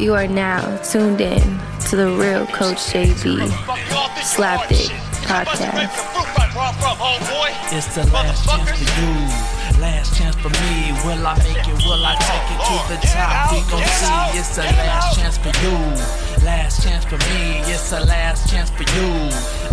You are now tuned in to the real Coach JB Slapdick podcast. It's the last chance for you, last chance for me. Will I make it? Will I take it to the top? We gon' see. It's the last chance for you, last chance for me. It's the last chance for you,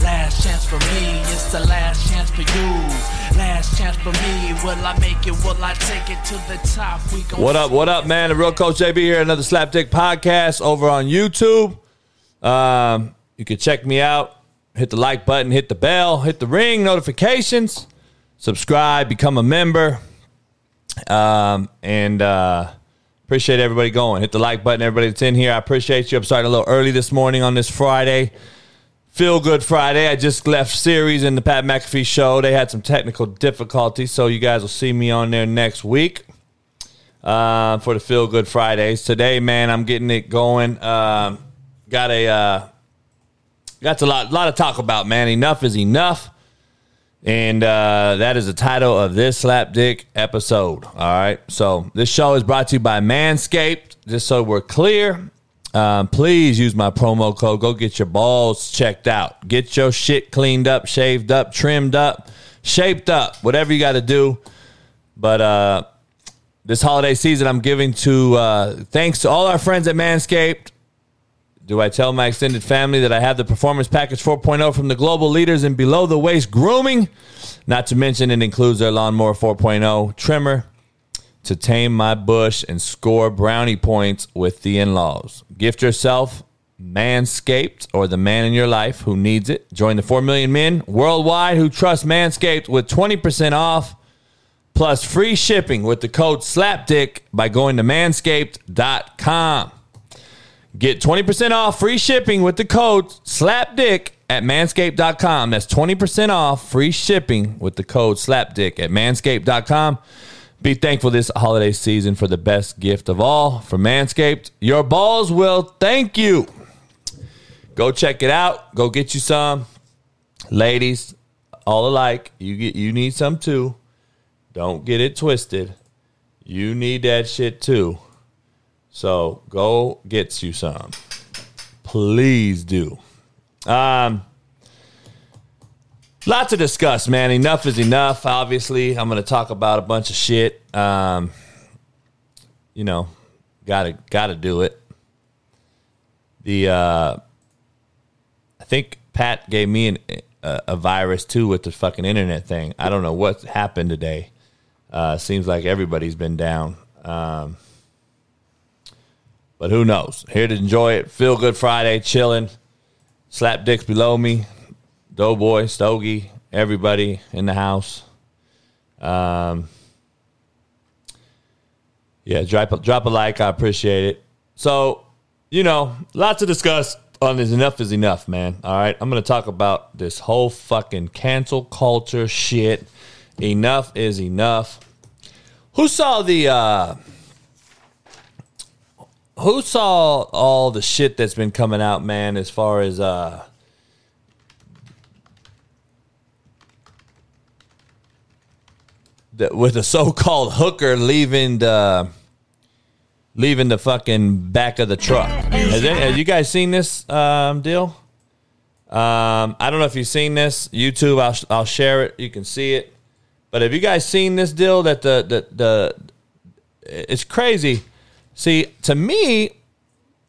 last chance for me. It's the last chance for you, last chance for me. Will I make it? Will I take it to the top? We gon' What up, what up, man? The real Coach JB here, another Slapdick podcast over on YouTube. Um, you can check me out. Hit the like button, hit the bell, hit the ring notifications, subscribe, become a member. Um, and uh, appreciate everybody going. Hit the like button, everybody that's in here. I appreciate you. I'm starting a little early this morning on this Friday. Feel Good Friday. I just left series in the Pat McAfee show. They had some technical difficulties, so you guys will see me on there next week uh, for the Feel Good Fridays. Today, man, I'm getting it going. Um, got a uh, got a lot lot of talk about, man. Enough is enough, and uh, that is the title of this slapdick episode. All right, so this show is brought to you by Manscaped. Just so we're clear, um, please use my promo code. Go get your balls checked out. Get your shit cleaned up, shaved up, trimmed up, shaped up, whatever you got to do. But uh, this holiday season, I'm giving to uh, thanks to all our friends at Manscaped. Do I tell my extended family that I have the Performance Package 4.0 from the global leaders in below the waist grooming? Not to mention, it includes their Lawnmower 4.0 trimmer to tame my bush and score brownie points with the in laws. Gift yourself Manscaped or the man in your life who needs it. Join the 4 million men worldwide who trust Manscaped with 20% off plus free shipping with the code SLAPDICK by going to manscaped.com. Get 20% off free shipping with the code SLAPDICK at manscaped.com. That's 20% off free shipping with the code SLAPDICK at manscaped.com. Be thankful this holiday season for the best gift of all from Manscaped. Your balls will thank you. Go check it out. Go get you some. Ladies, all alike, you get you need some too. Don't get it twisted. You need that shit too. So go get you some. Please do. Um, lot to discuss, man. Enough is enough. Obviously, I'm going to talk about a bunch of shit. Um, you know, gotta gotta do it. The uh, I think Pat gave me an, a, a virus too with the fucking internet thing. I don't know what happened today. Uh, seems like everybody's been down. Um, but who knows? Here to enjoy it. Feel good Friday, chilling. Slap dicks below me. Doughboy, Stogie, everybody in the house. Um, yeah, drop a, drop a like. I appreciate it. So, you know, lots to discuss on this. Enough is enough, man. All right. I'm going to talk about this whole fucking cancel culture shit. Enough is enough. Who saw the, uh, who saw all the shit that's been coming out, man, as far as, uh, the, with a so-called hooker leaving the leaving the fucking back of the truck. Has, you guys seen this um, deal? Um, I don't know if you've seen this. YouTube, I'll I'll share it. You can see it. But have you guys seen this deal? That the the the it's crazy. See, to me,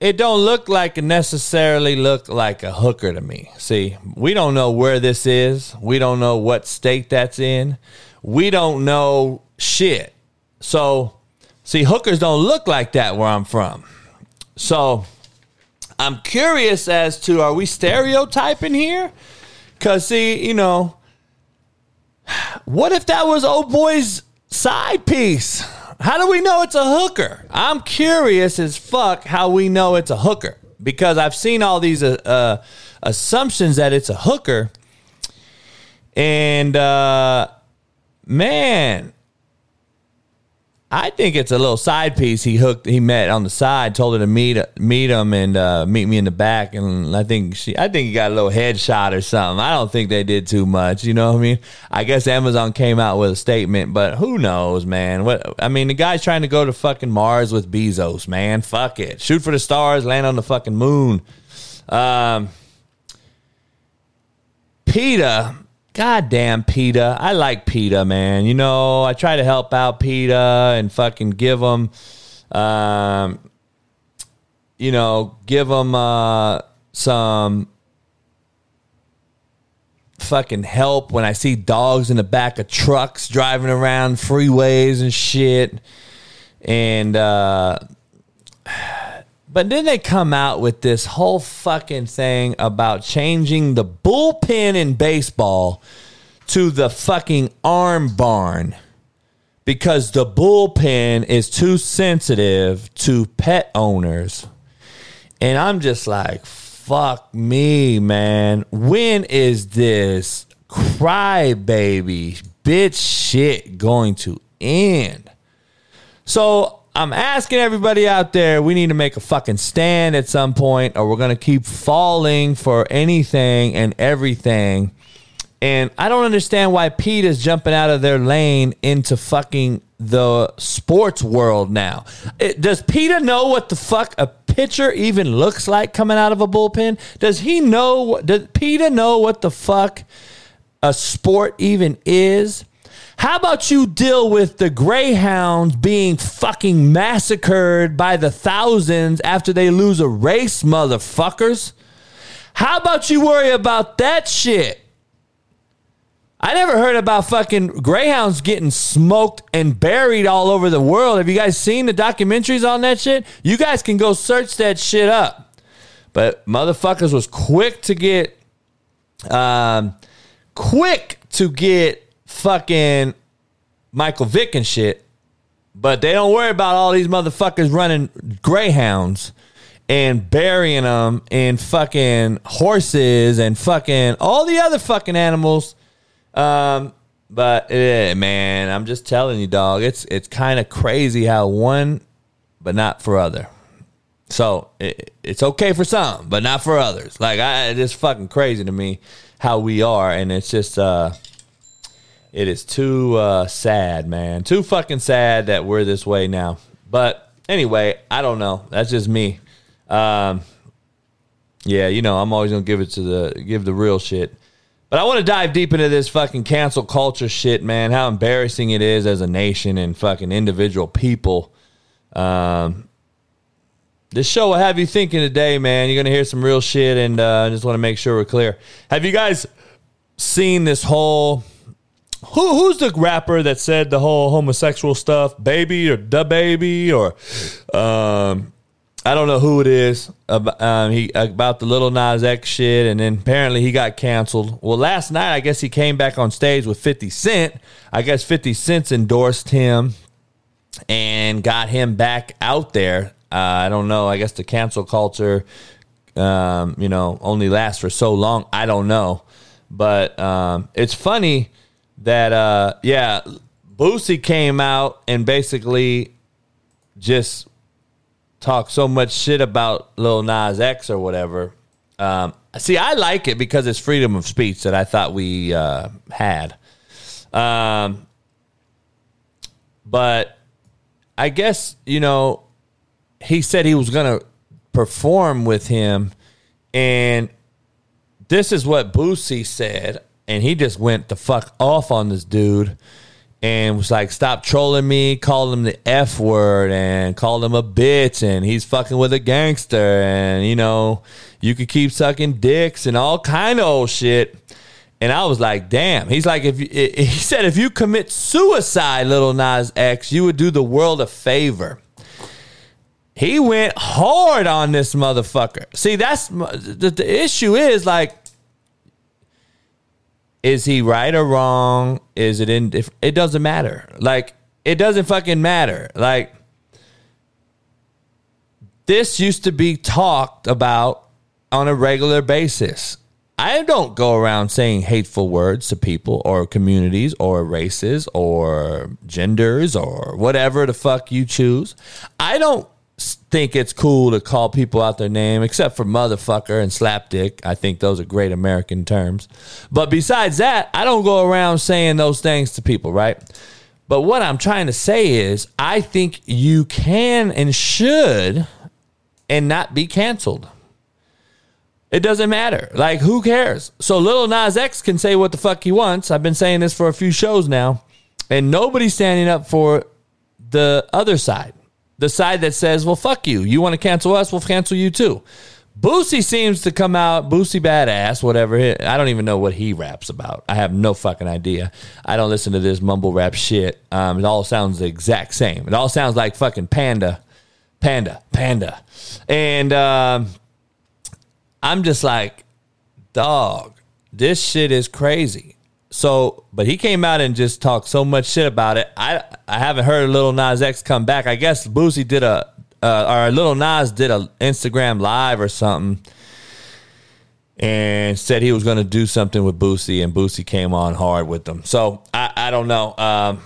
it don't look like it necessarily look like a hooker to me. See, we don't know where this is. We don't know what state that's in. We don't know shit. So, see, hookers don't look like that where I'm from. So, I'm curious as to are we stereotyping here? Cause see, you know, what if that was old boy's side piece? How do we know it's a hooker? I'm curious as fuck how we know it's a hooker because I've seen all these uh, uh, assumptions that it's a hooker, and uh, man, I think it's a little side piece he hooked. He met on the side, told her to meet meet him and uh, meet me in the back. And I think she, I think he got a little headshot or something. I don't think they did too much. You know what I mean? I guess Amazon came out with a statement, but who knows, man? What I mean, the guy's trying to go to fucking Mars with Bezos, man. Fuck it, shoot for the stars, land on the fucking moon. Um, PETA goddamn PETA. I like PETA, man. You know, I try to help out PETA and fucking give them, um, you know, give them uh, some fucking help when I see dogs in the back of trucks driving around freeways and shit. And, uh, but then they come out with this whole fucking thing about changing the bullpen in baseball to the fucking arm barn because the bullpen is too sensitive to pet owners. And I'm just like, fuck me, man. When is this crybaby bitch shit going to end? So I'm asking everybody out there, we need to make a fucking stand at some point, or we're going to keep falling for anything and everything. And I don't understand why Pete is jumping out of their lane into fucking the sports world now. It, does PETA know what the fuck a pitcher even looks like coming out of a bullpen? Does he know? Does PETA know what the fuck a sport even is? How about you deal with the Greyhounds being fucking massacred by the thousands after they lose a race, motherfuckers? How about you worry about that shit? I never heard about fucking Greyhounds getting smoked and buried all over the world. Have you guys seen the documentaries on that shit? You guys can go search that shit up. But motherfuckers was quick to get, um, quick to get fucking Michael Vick and shit, but they don't worry about all these motherfuckers running greyhounds and burying them in fucking horses and fucking all the other fucking animals. Um, but man, I'm just telling you, dog. It's it's kind of crazy how one, but not for other. So it, it's okay for some, but not for others. Like I, it's fucking crazy to me how we are, and it's just uh, it is too uh, sad, man. Too fucking sad that we're this way now. But anyway, I don't know. That's just me. Um, yeah, you know, I'm always gonna give it to the give the real shit. But I want to dive deep into this fucking cancel culture shit, man. How embarrassing it is as a nation and fucking individual people. Um, this show will have you thinking today, man. You're gonna hear some real shit, and uh, I just want to make sure we're clear. Have you guys seen this whole? Who who's the rapper that said the whole homosexual stuff, baby or the baby or um I don't know who it is about, um, he about the little Nas X shit, and then apparently he got canceled. Well, last night I guess he came back on stage with Fifty Cent. I guess Fifty Cent endorsed him and got him back out there. Uh, I don't know. I guess the cancel culture, um, you know, only lasts for so long. I don't know, but um, it's funny that uh yeah, Boosie came out and basically just talked so much shit about Lil Nas X or whatever. Um, see, I like it because it's freedom of speech that I thought we uh, had. Um, but I guess you know he said he was to perform with him, and this is what Boosie said and he just went the fuck off on this dude and was like, "Stop trolling me!" Called him the f word and called him a bitch, and he's fucking with a gangster, and you know, you could keep sucking dicks and all kind of old shit. And I was like, "Damn!" He's like, "If you, he said if you commit suicide, little Nas X, you would do the world a favor." He went hard on this motherfucker. See, that's the, the issue is like is he right or wrong? Is it in? It doesn't matter. Like it doesn't fucking matter. Like this used to be talked about on a regular basis. I don't go around saying hateful words to people or communities or races or genders or whatever the fuck you choose. I don't think it's cool to call people out their name, except for motherfucker and slapdick. I think those are great American terms. But besides that, I don't go around saying those things to people, right? But what I'm trying to say is, I think you can and should and not be canceled. It doesn't matter. Like, who cares? So Lil Nas X can say what the fuck he wants. I've been saying this for a few shows now, and nobody's standing up for the other side. The side that says, well, fuck you. You want to cancel us? We'll cancel you too. Boosie seems to come out, Boosie badass, whatever. I don't even know what he raps about. I have no fucking idea. I don't listen to this mumble rap shit. Um, it all sounds the exact same. It all sounds like fucking Panda, Panda, Panda. And um, I'm just like, dog, this shit is crazy. So, but he came out and just talked so much shit about it. I I haven't heard Lil Nas X come back. I guess Boosie did a uh, or Lil Nas did a Instagram live or something, and said he was going to do something with Boosie, and Boosie came on hard with them. So I I don't know. Um,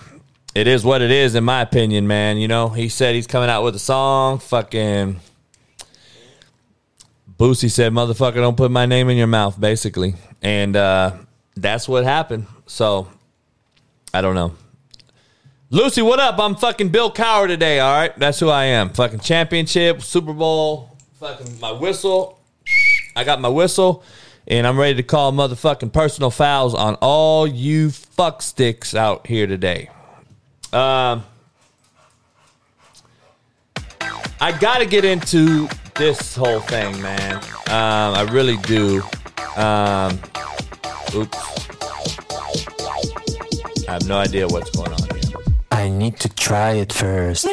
it is what it is, in my opinion, man. You know, he said he's coming out with a song. Fucking Boosie said, "Motherfucker, don't put my name in your mouth," basically, and uh, that's what happened. So I don't know. Lucy, what up? I'm fucking Bill Cowher today. All right, that's who I am. Fucking championship, Super Bowl, fucking my whistle. I got my whistle, and I'm ready to call motherfucking personal fouls on all you fuck sticks out here today. Um, I got to get into this whole thing, man. Um, I really do. Um, oops. I have no idea what's going on here. I need to try it first.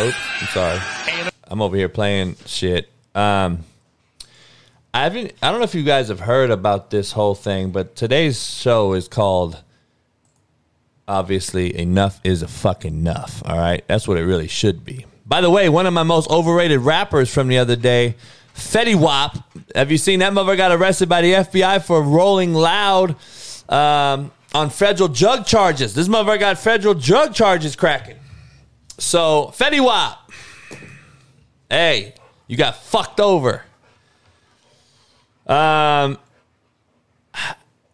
Oops, I'm sorry. I'm over here playing shit. Um, I haven't. I don't know if you guys have heard about this whole thing, but today's show is called obviously enough is a fucking enough. All right. That's what it really should be. By the way, one of my most overrated rappers from the other day, Fetty Wap. Have you seen that mother got arrested by the FBI for rolling loud um, on federal drug charges? This mother got federal drug charges cracking. So, Fetty Wap, hey, you got fucked over. Um,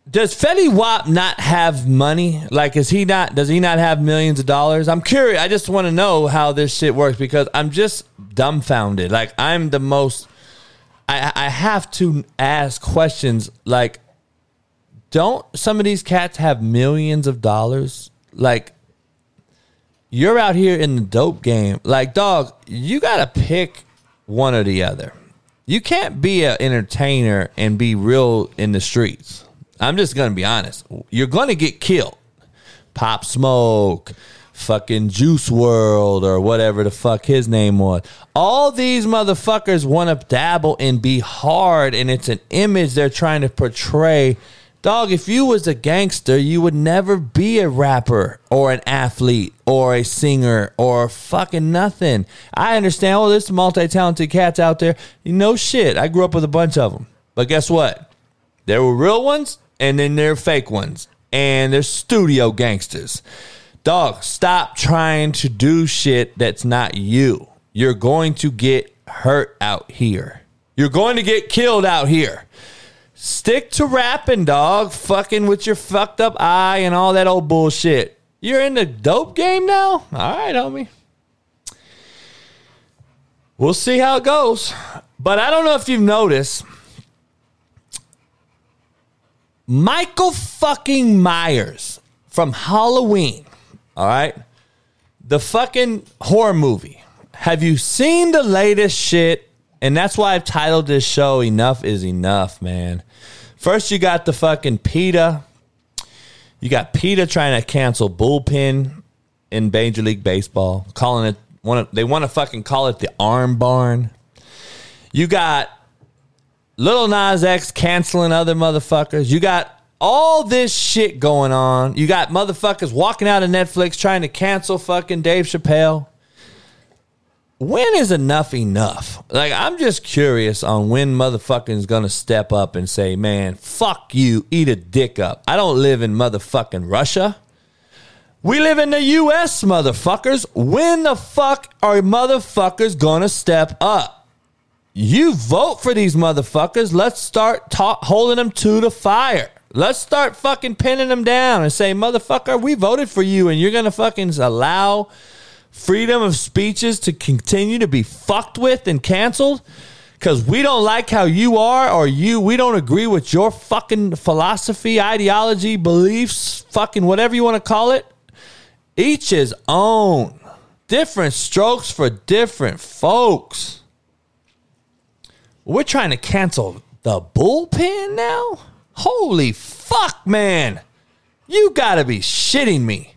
does Fetty Wap not have money? Like, is he not? Does he not have millions of dollars? I'm curious. I just want to know how this shit works because I'm just dumbfounded. Like, I'm the most. I I have to ask questions. Like, don't some of these cats have millions of dollars? Like, you're out here in the dope game. Like, dog, you gotta pick one or the other. You can't be an entertainer and be real in the streets. I'm just gonna be honest. You're gonna get killed. Pop Smoke, fucking Juice WRLD or whatever the fuck his name was. All these motherfuckers want to dabble and be hard, and it's an image they're trying to portray. Dog, if you was a gangster, you would never be a rapper or an athlete or a singer or fucking nothing. I understand. Oh, there's multi-talented cats out there. You know shit. I grew up with a bunch of them. But guess what? There were real ones and then there are fake ones, and there's studio gangsters. Dog, stop trying to do shit that's not you. You're going to get hurt out here. You're going to get killed out here. Stick to rapping, dog. Fucking with your fucked up eye and all that old bullshit. You're in the dope game now? All right, homie. We'll see how it goes. But I don't know if you've noticed Michael fucking Myers from Halloween. All right. The fucking horror movie. Have you seen the latest shit? And that's why I've titled this show Enough is Enough, man. First, you got the fucking PETA. You got PETA trying to cancel bullpen in Major League Baseball, calling it one. They want to fucking call it the Arm Barn. You got Little Nas X canceling other motherfuckers. You got all this shit going on. You got motherfuckers walking out of Netflix trying to cancel fucking Dave Chappelle. when is enough enough? Like, I'm just curious on when motherfucking's gonna step up and say, man, fuck you, eat a dick up. I don't live in motherfucking Russia. We live in the US, motherfuckers. When the fuck are motherfuckers gonna step up? You vote for these motherfuckers. Let's start ta- holding them to the fire. Let's start fucking pinning them down and say, motherfucker, we voted for you and you're gonna fucking allow freedom of speeches to continue to be fucked with and canceled? Because we don't like how you are or you we don't agree with your fucking philosophy ideology beliefs fucking whatever you want to call it. Each his own. Different strokes for different folks we're trying to cancel the bullpen now holy fuck man you gotta be shitting me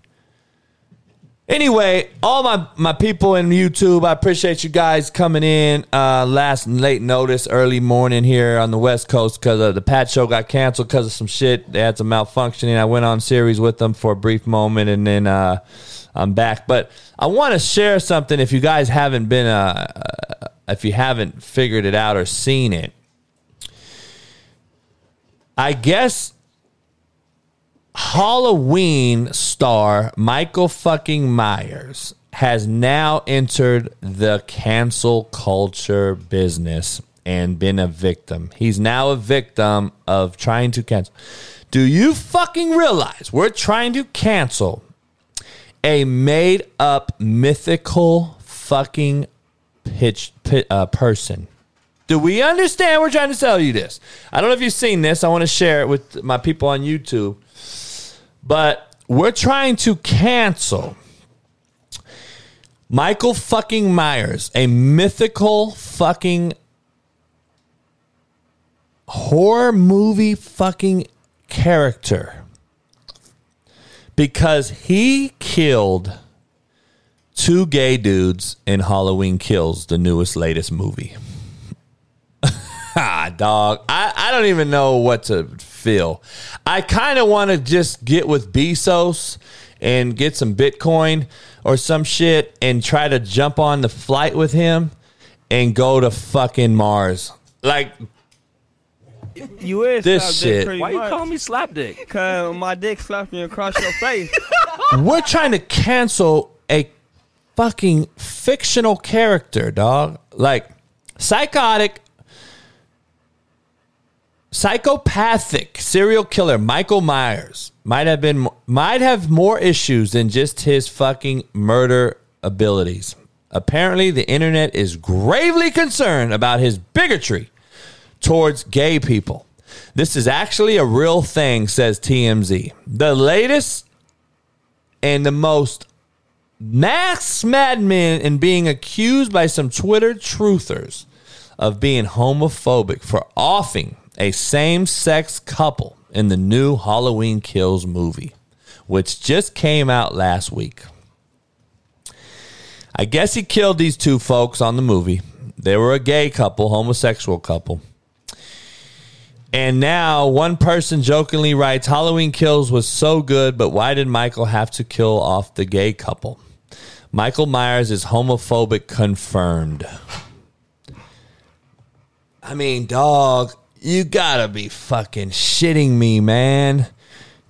Anyway, all my, my people in YouTube, I appreciate you guys coming in uh, last late notice, early morning here on the West Coast because the Pat show got canceled because of some shit. They had some malfunctioning. I went on series with them for a brief moment and then uh, I'm back. But I want to share something if you guys haven't been, uh, uh, if you haven't figured it out or seen it. I guess Halloween star Michael fucking Myers has now entered the cancel culture business and been a victim. He's now a victim of trying to cancel. Do you fucking realize we're trying to cancel a made up mythical fucking pitch, pit, uh, person? Do we understand we're trying to tell you this? I don't know if you've seen this. I want to share it with my people on YouTube. But we're trying to cancel Michael fucking Myers, a mythical fucking horror movie fucking character because he killed two gay dudes in Halloween Kills, the newest, latest movie. Dog. I, I don't even know what to feel. I kind of want to just get with Bezos and get some Bitcoin or some shit and try to jump on the flight with him and go to fucking Mars. Like, you is this shit. Why you call me slap dick? Cause my dick slapped me across your face. We're trying to cancel a fucking fictional character, dog. Like psychotic psychopathic serial killer Michael Myers might have been might have more issues than just his fucking murder abilities. Apparently, the internet is gravely concerned about his bigotry towards gay people. This is actually a real thing, says TMZ. The latest and the most mass madmen in being accused by some Twitter truthers of being homophobic for offing a same sex couple in the new Halloween Kills movie, which just came out last week. I guess he killed these two folks on the movie. They were a gay couple, homosexual couple. And now one person jokingly writes Halloween Kills was so good, but why did Michael have to kill off the gay couple? Michael Myers is homophobic confirmed. I mean, dog, you gotta be fucking shitting me, man.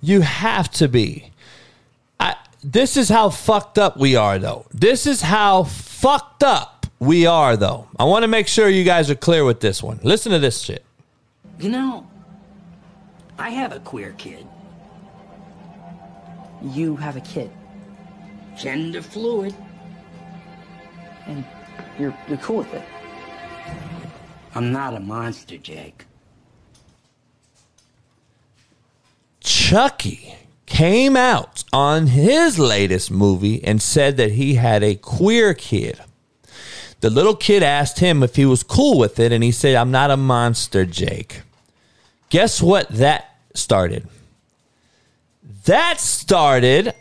You have to be. I, this is how fucked up we are, though. This is how fucked up we are, though. I want to make sure you guys are clear with this one. Listen to this shit. You know, I have a queer kid. You have a kid. Gender fluid. And you're, you're cool with it. I'm not a monster, Jake. Chucky came out on his latest movie and said that he had a queer kid. The little kid asked him if he was cool with it, and he said, I'm not a monster, Jake. Guess what that started? That started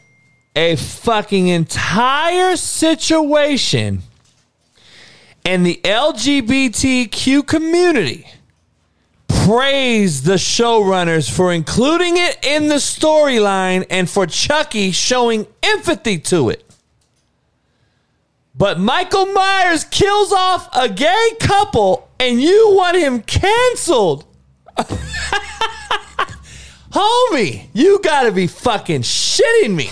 a fucking entire situation and the LGBTQ community praise the showrunners for including it in the storyline and for Chucky showing empathy to it. But Michael Myers kills off a gay couple and you want him canceled. Homie, you gotta be fucking shitting me.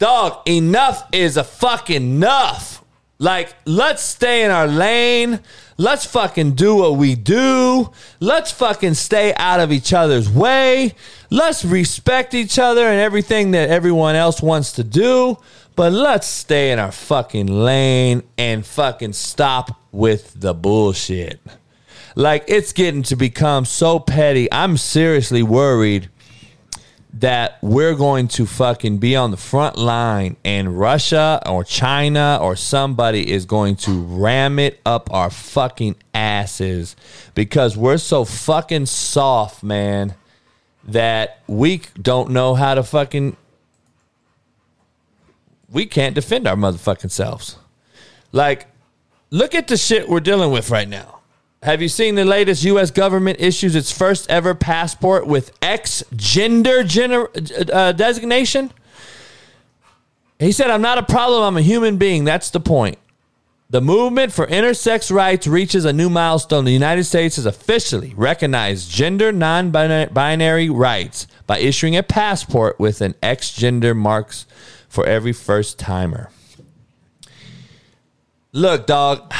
Dog, enough is a fucking enough. Like, let's stay in our lane. Let's fucking do what we do. Let's fucking stay out of each other's way. Let's respect each other and everything that everyone else wants to do. But let's stay in our fucking lane and fucking stop with the bullshit. Like, it's getting to become so petty. I'm seriously worried that we're going to fucking be on the front line and Russia or China or somebody is going to ram it up our fucking asses because we're so fucking soft, man, that we don't know how to fucking we can't defend our motherfucking selves. Like look at the shit we're dealing with right now. Have you seen the latest U.S. government issues its first ever passport with X gender gener- uh, designation? He said, I'm not a problem. I'm a human being. That's the point. The movement for intersex rights reaches a new milestone. The United States has officially recognized gender non binary rights by issuing a passport with an X gender marks for every first timer. Look, dog.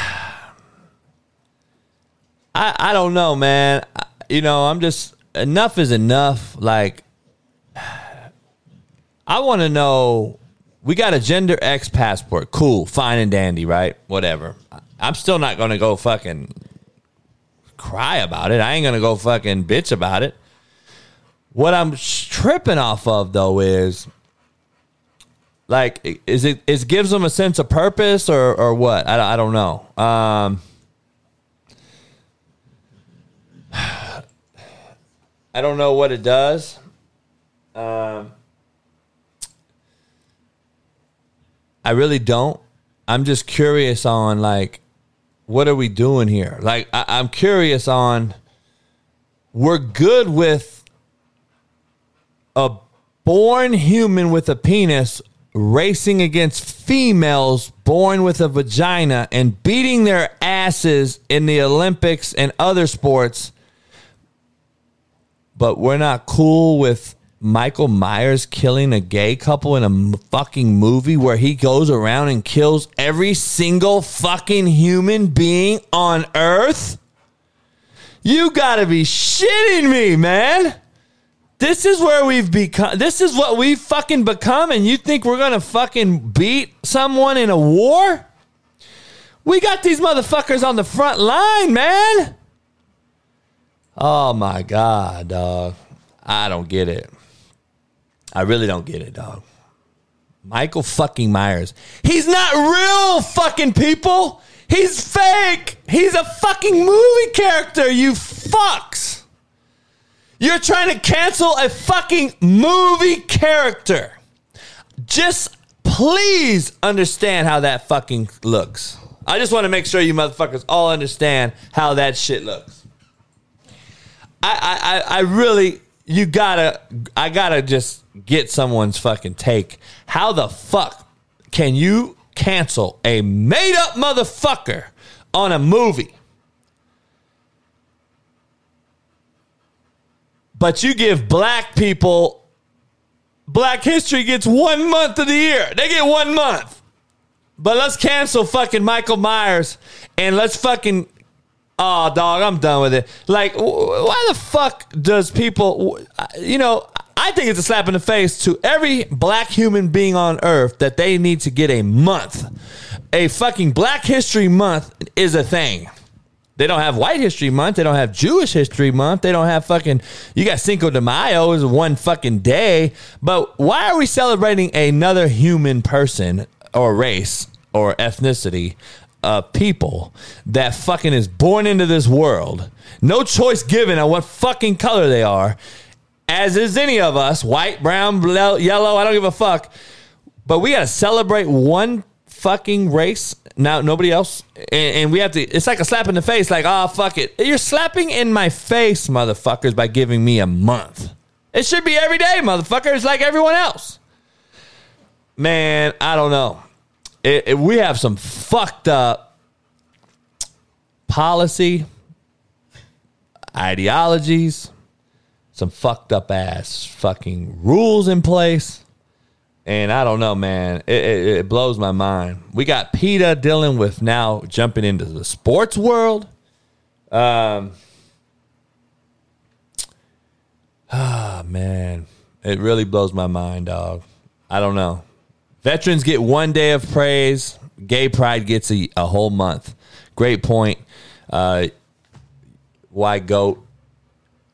I, I don't know, man. I, you know, I'm just enough is enough. Like, I want to know. We got a gender X passport. Cool, fine and dandy, right? Whatever. I'm still not going to go fucking cry about it. I ain't going to go fucking bitch about it. What I'm tripping off of though is like is it it gives them a sense of purpose or or what? I, I don't know. Um I don't know what it does. Um, I really don't. I'm just curious on like, what are we doing here? Like, I, I'm curious on. We're good with a born human with a penis racing against females born with a vagina and beating their asses in the Olympics and other sports but we're not cool with Michael Myers killing a gay couple in a fucking movie where he goes around and kills every single fucking human being on earth? You gotta be shitting me, man. This is where we've become. This is what we've fucking become, and you think we're gonna fucking beat someone in a war? We got these motherfuckers on the front line, man. Oh my God, dog. I don't get it. I really don't get it, dog. Michael fucking Myers. He's not real fucking people. He's fake. He's a fucking movie character, you fucks. You're trying to cancel a fucking movie character. Just please understand how that fucking looks. I just want to make sure you motherfuckers all understand how that shit looks. I, I, I really, you gotta, I gotta just get someone's fucking take. How the fuck can you cancel a made up motherfucker on a movie? But you give black people, black history gets one month of the year. They get one month. But let's cancel fucking Michael Myers and let's fucking oh, dog, I'm done with it. Like, why the fuck does people, you know, I think it's a slap in the face to every black human being on earth that they need to get a month. A fucking Black History Month is a thing. They don't have White History Month. They don't have Jewish History Month. They don't have fucking. You got Cinco de Mayo is one fucking day. But why are we celebrating another human person or race or ethnicity uh, people that fucking is born into this world, no choice given on what fucking color they are, as is any of us, white, brown, yellow, I don't give a fuck. But we got to celebrate one fucking race. Now nobody else, and, and, we have to. It's like a slap in the face. Like, oh fuck it, you're slapping in my face, motherfuckers, by giving me a month. It should be every day, motherfuckers, like everyone else. Man, I don't know. It, it- we have some fucked up policy, ideologies, some fucked up ass fucking rules in place. And I don't know, man. It, it, it blows my mind. We got PETA dealing with now jumping into the sports world. Um, ah, man. It really blows my mind, dog. I don't know. Veterans get one day of praise. Gay Pride gets a, a whole month. Great point. Uh, why goat?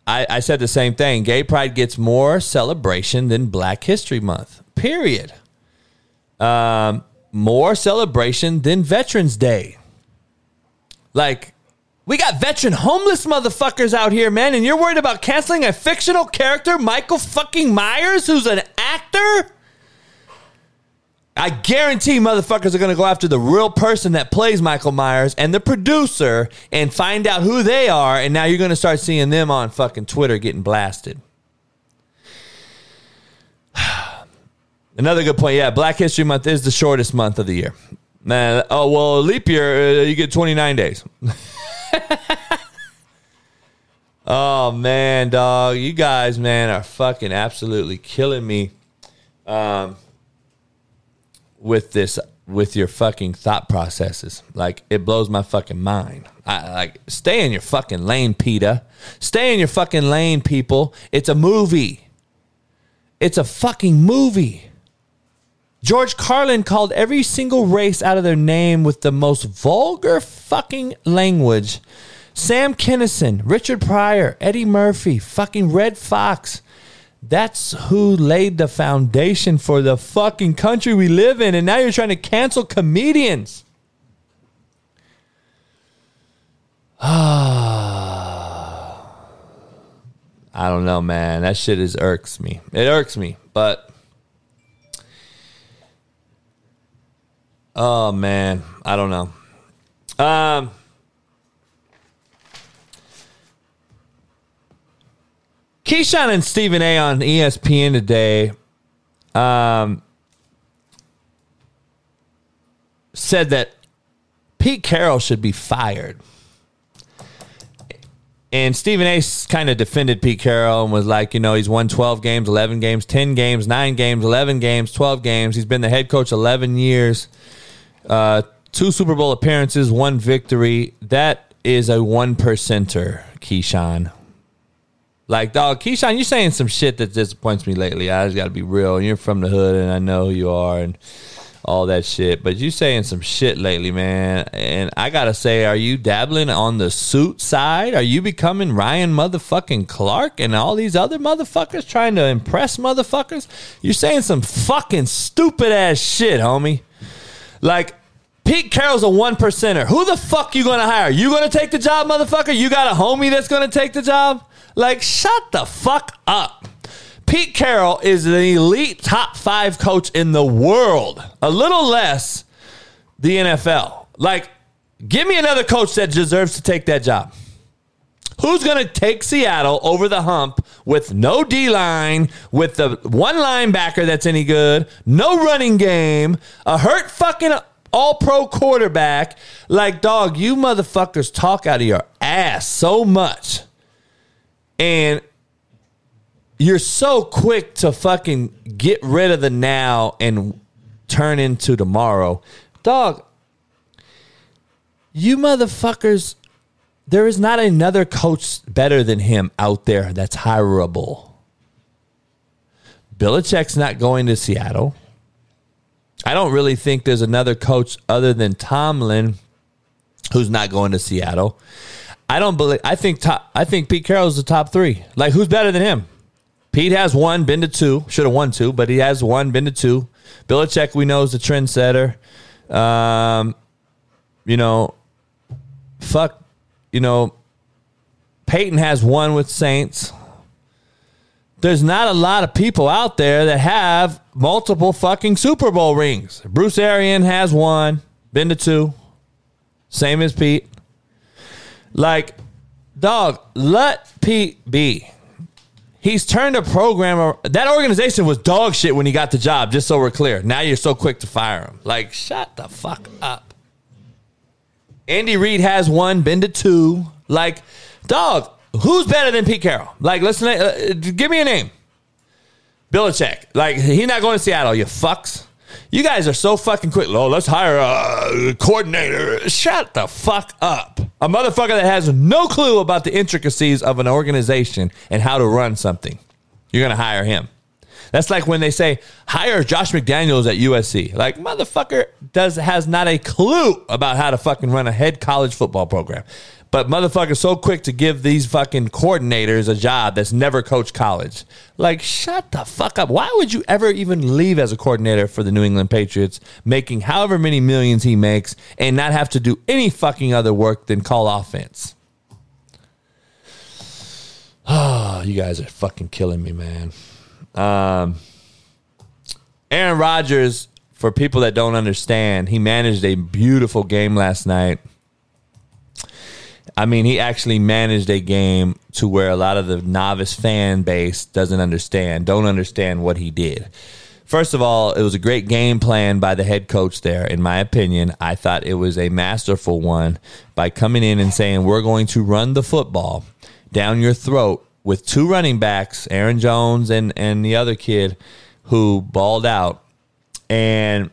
I, I said the same thing. Gay Pride gets more celebration than Black History Month. Period. Um, more celebration than Veterans Day. Like, we got veteran homeless motherfuckers out here, man, and you're worried about canceling a fictional character, Michael fucking Myers, who's an actor? I guarantee motherfuckers are going to go after the real person that plays Michael Myers and the producer and find out who they are. And now you're going to start seeing them on fucking Twitter getting blasted. Another good point. Yeah, Black History Month is the shortest month of the year. Man, oh, well, leap year, uh, you get 29 days. oh, man, dog. You guys, man, are fucking absolutely killing me. Um, with this with your fucking thought processes. Like it blows my fucking mind. I like stay in your fucking lane, PETA. Stay in your fucking lane, people. It's a movie. It's a fucking movie. George Carlin called every single race out of their name with the most vulgar fucking language. Sam Kinison, Richard Pryor, Eddie Murphy, fucking Redd Foxx. That's who laid the foundation for the fucking country we live in. And now you're trying to cancel comedians. I don't know, man. That shit is irks me. It irks me, but oh man, I don't know. Um, Keyshawn and Stephen A. on ESPN today um, said that Pete Carroll should be fired. And Stephen A. kind of defended Pete Carroll and was like, you know, he's won 12 games, 11 games, 10 games, 9 games, 11 games, 12 games. He's been the head coach 11 years, uh, two Super Bowl appearances, one victory. That is a one percenter, Keyshawn. Like, dog, Keyshawn, you're saying some shit that disappoints me lately. I just got to be real. You're from the hood, and I know who you are, and all that shit. But you saying some shit lately, man. And I gotta say, are you dabbling on the suit side? Are you becoming Ryan motherfucking Clark and all these other motherfuckers trying to impress motherfuckers? You're saying some fucking stupid ass shit, homie. Like. Pete Carroll's a one percenter. Who the fuck you gonna hire? You gonna take the job, motherfucker? You got a homie that's gonna take the job? Like, shut the fuck up. Pete Carroll is an elite top five coach in the world. A little less the NFL. Like, give me another coach that deserves to take that job. Who's going to take Seattle over the hump with no D line, with the one linebacker that's any good, no running game, a hurt fucking all pro quarterback? Like, dog, you motherfuckers talk out of your ass so much. And you're so quick to fucking get rid of the now and turn into tomorrow. Dog, you motherfuckers, there is not another coach better than him out there that's hireable. Belichick's not going to Seattle. I don't really think there's another coach other than Tomlin who's not going to Seattle. I don't believe. I think top. I think Pete Carroll's the top three. Like who's better than him? Pete has one, been to two. Should have won two, but he has one, been to two. Belichick, we know, is the trendsetter. Um, you know, fuck, you know, Payton has one with Saints. There's not a lot of people out there that have multiple fucking Super Bowl rings. Bruce Arian has one, been to two. Same as Pete. Like, dog, let Pete be. He's turned a program. That organization was dog shit when he got the job. Just so we're clear. Now you're so quick to fire him. Like, shut the fuck up. Andy Reid has one, been to two. Like, dog, who's better than Pete Carroll? Like, listen, uh, give me a name. Belichick. Like, he's not going to Seattle, you fucks. You guys are so fucking quick. Oh, let's hire a coordinator. Shut the fuck up. A motherfucker that has no clue about the intricacies of an organization and how to run something. You're going to hire him. That's like when they say hire Josh McDaniels at USC. Like motherfucker does has not a clue about how to fucking run a head college football program. But motherfucker's so quick to give these fucking coordinators a job that's never coached college. Like shut the fuck up. Why would you ever even leave as a coordinator for the New England Patriots, making however many millions he makes and not have to do any fucking other work than call offense? Oh, you guys are fucking killing me, man. Um, Aaron Rodgers, for people that don't understand, he managed a beautiful game last night. I mean, he actually managed a game to where a lot of the novice fan base doesn't understand, don't understand what he did. First of all, it was a great game plan by the head coach there, in my opinion. I thought it was a masterful one by coming in and saying, We're going to run the football down your throat with two running backs, Aaron Jones and, and the other kid who balled out. And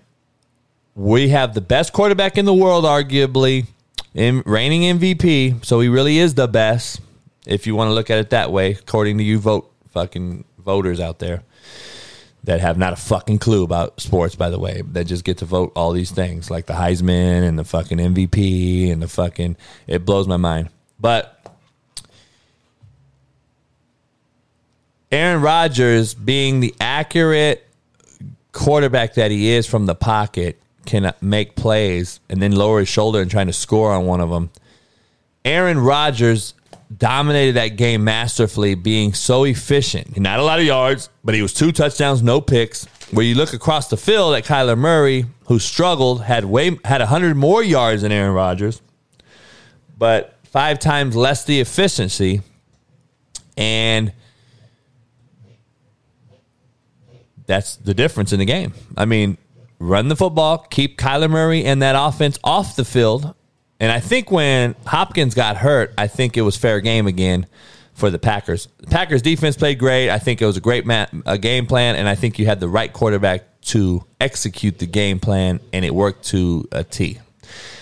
we have the best quarterback in the world, arguably, in reigning MVP. So he really is the best, if you want to look at it that way, according to you vote fucking voters out there that have not a fucking clue about sports, by the way, that just get to vote all these things like the Heisman and the fucking MVP and the fucking. It blows my mind. But Aaron Rodgers, being the accurate quarterback that he is from the pocket, can make plays and then lower his shoulder and trying to score on one of them. Aaron Rodgers dominated that game masterfully, being so efficient. Not a lot of yards, but he was two touchdowns, no picks. Where you look across the field at Kyler Murray, who struggled, had way had hundred more yards than Aaron Rodgers, but five times less the efficiency, and that's the difference in the game. I mean, run the football, keep Kyler Murray and that offense off the field. And I think when Hopkins got hurt, I think it was fair game again for the Packers. The Packers defense played great. I think it was a great ma- a game plan, and I think you had the right quarterback to execute the game plan, and it worked to a T.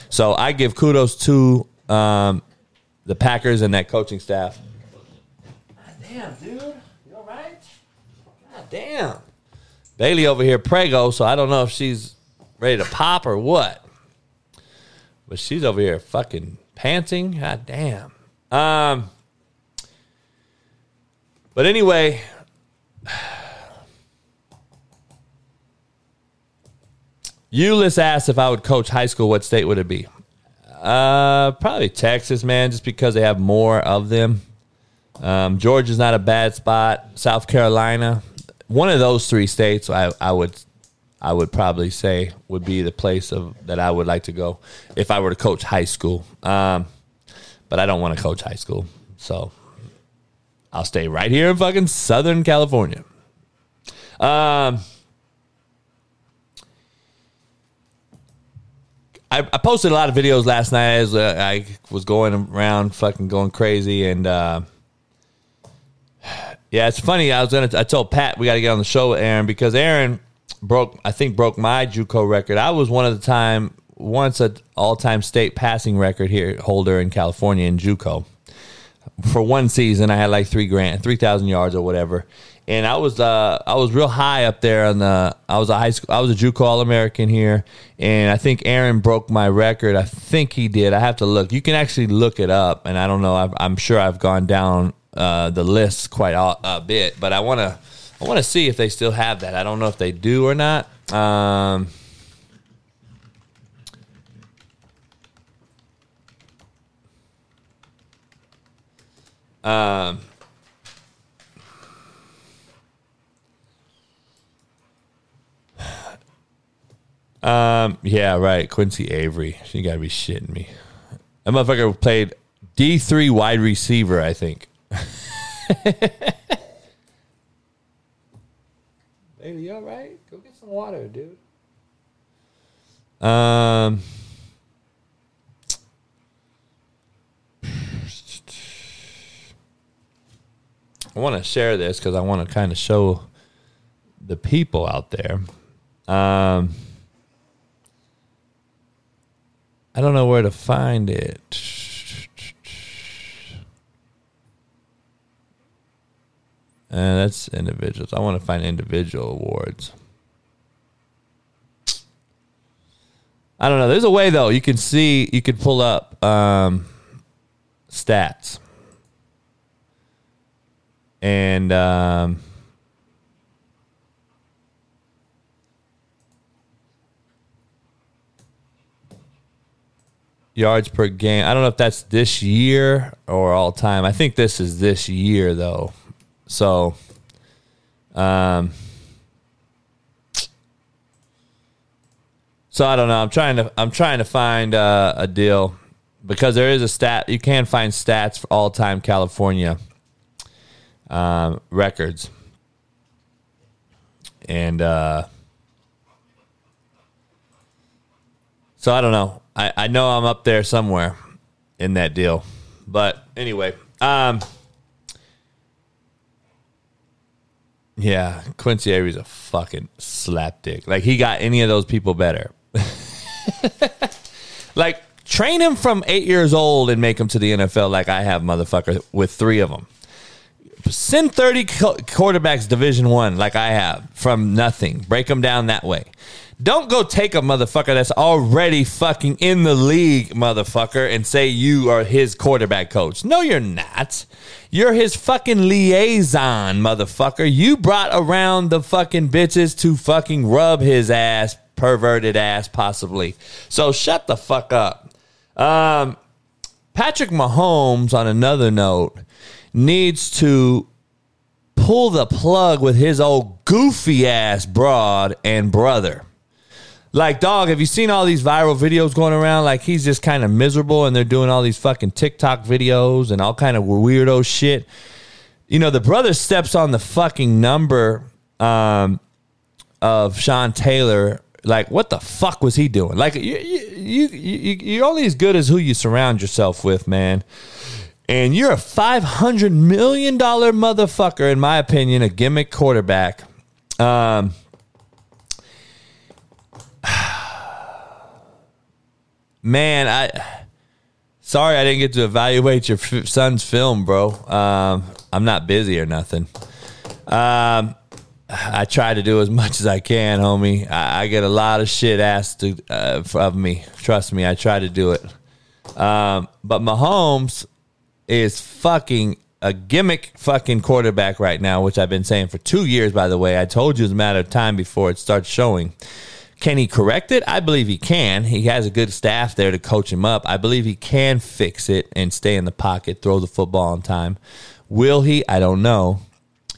So I give kudos to um, the Packers and that coaching staff. Damn, dude, you all right? God damn. Bailey over here prego, so I don't know if she's ready to pop or what. But she's over here fucking panting. God damn. Um But anyway, Euless asked if I would coach high school, what state would it be? Uh probably Texas, man, just because they have more of them. Um, Georgia's not a bad spot. South Carolina, one of those three states, I, I would, I would probably say would be the place of that I would like to go if I were to coach high school. Um, but I don't want to coach high school, so I'll stay right here in fucking Southern California. Um, I, I posted a lot of videos last night as uh, I was going around, fucking going crazy, and. Uh, yeah, it's funny. I was gonna. I told Pat we got to get on the show with Aaron because Aaron broke. I think broke my JUCO record. I was one of the time once a all time state passing record here holder in California in JUCO. For one season, I had like three grand, three thousand yards or whatever, and I was uh I was real high up there on the. I was a high school. I was a JUCO All American here, and I think Aaron broke my record. I think he did. I have to look. You can actually look it up, and I don't know. I've, I'm sure I've gone down uh, the list quite a, a bit, but I want to I want to see if they still have that. I don't know if they do or not. Um, um, um, yeah, right. Quincy Avery. She got to be shitting me. That motherfucker played D three wide receiver. I think. Bailey, you all right? Go get some water, dude. Um. I want to share this because I want to kind of show the people out there. Um, I don't know where to find it. Uh, that's individuals. I want to find individual awards. I don't know. There's a way though. You can see. You could pull up um, stats, and um, yards per game. I don't know if that's this year or all time. I think this is this year though. So, um, so I don't know. I'm trying to I'm trying to find uh, a deal because there is a stat you can find stats for all time California um, records, and uh, so I don't know. I, I know I'm up there somewhere in that deal, but anyway, um. Yeah, Quincy Avery's a fucking slapdick. Like he got any of those people better. like train him from eight years old and make him to the NFL like I have, motherfucker, with three of them. Send thirty quarterbacks Division One like I have from nothing. Break them down that way. Don't go take a motherfucker that's already fucking in the league, motherfucker, and say you are his quarterback coach. No, you're not. You're his fucking liaison, motherfucker. You brought around the fucking bitches to fucking rub his ass, perverted ass, possibly. So shut the fuck up. Um, Patrick Mahomes, on another note, needs to pull the plug with his old goofy ass broad and brother. Like, dog, have you seen all these viral videos going around? Like, he's just kind of miserable, and they're doing all these fucking TikTok videos and all kind of weirdo shit. You know, the brother steps on the fucking number um, of Sean Taylor. Like, what the fuck was he doing? Like, you, you, you, you're only as good as who you surround yourself with, man. And you're a $500 million motherfucker, in my opinion, a gimmick quarterback. Um, man, I sorry I didn't get to evaluate your f- son's film, bro. Um, I'm not busy or nothing. Um, I try to do as much as I can, homie. I, I get a lot of shit asked to, uh, of me. Trust me, I try to do it. Um, but Mahomes is fucking a gimmick fucking quarterback right now, which I've been saying for two years, by the way. I told you it's a matter of time before it starts showing. Can he correct it? I believe he can. He has a good staff there to coach him up. I believe he can fix it and stay in the pocket, throw the football on time. Will he? I don't know.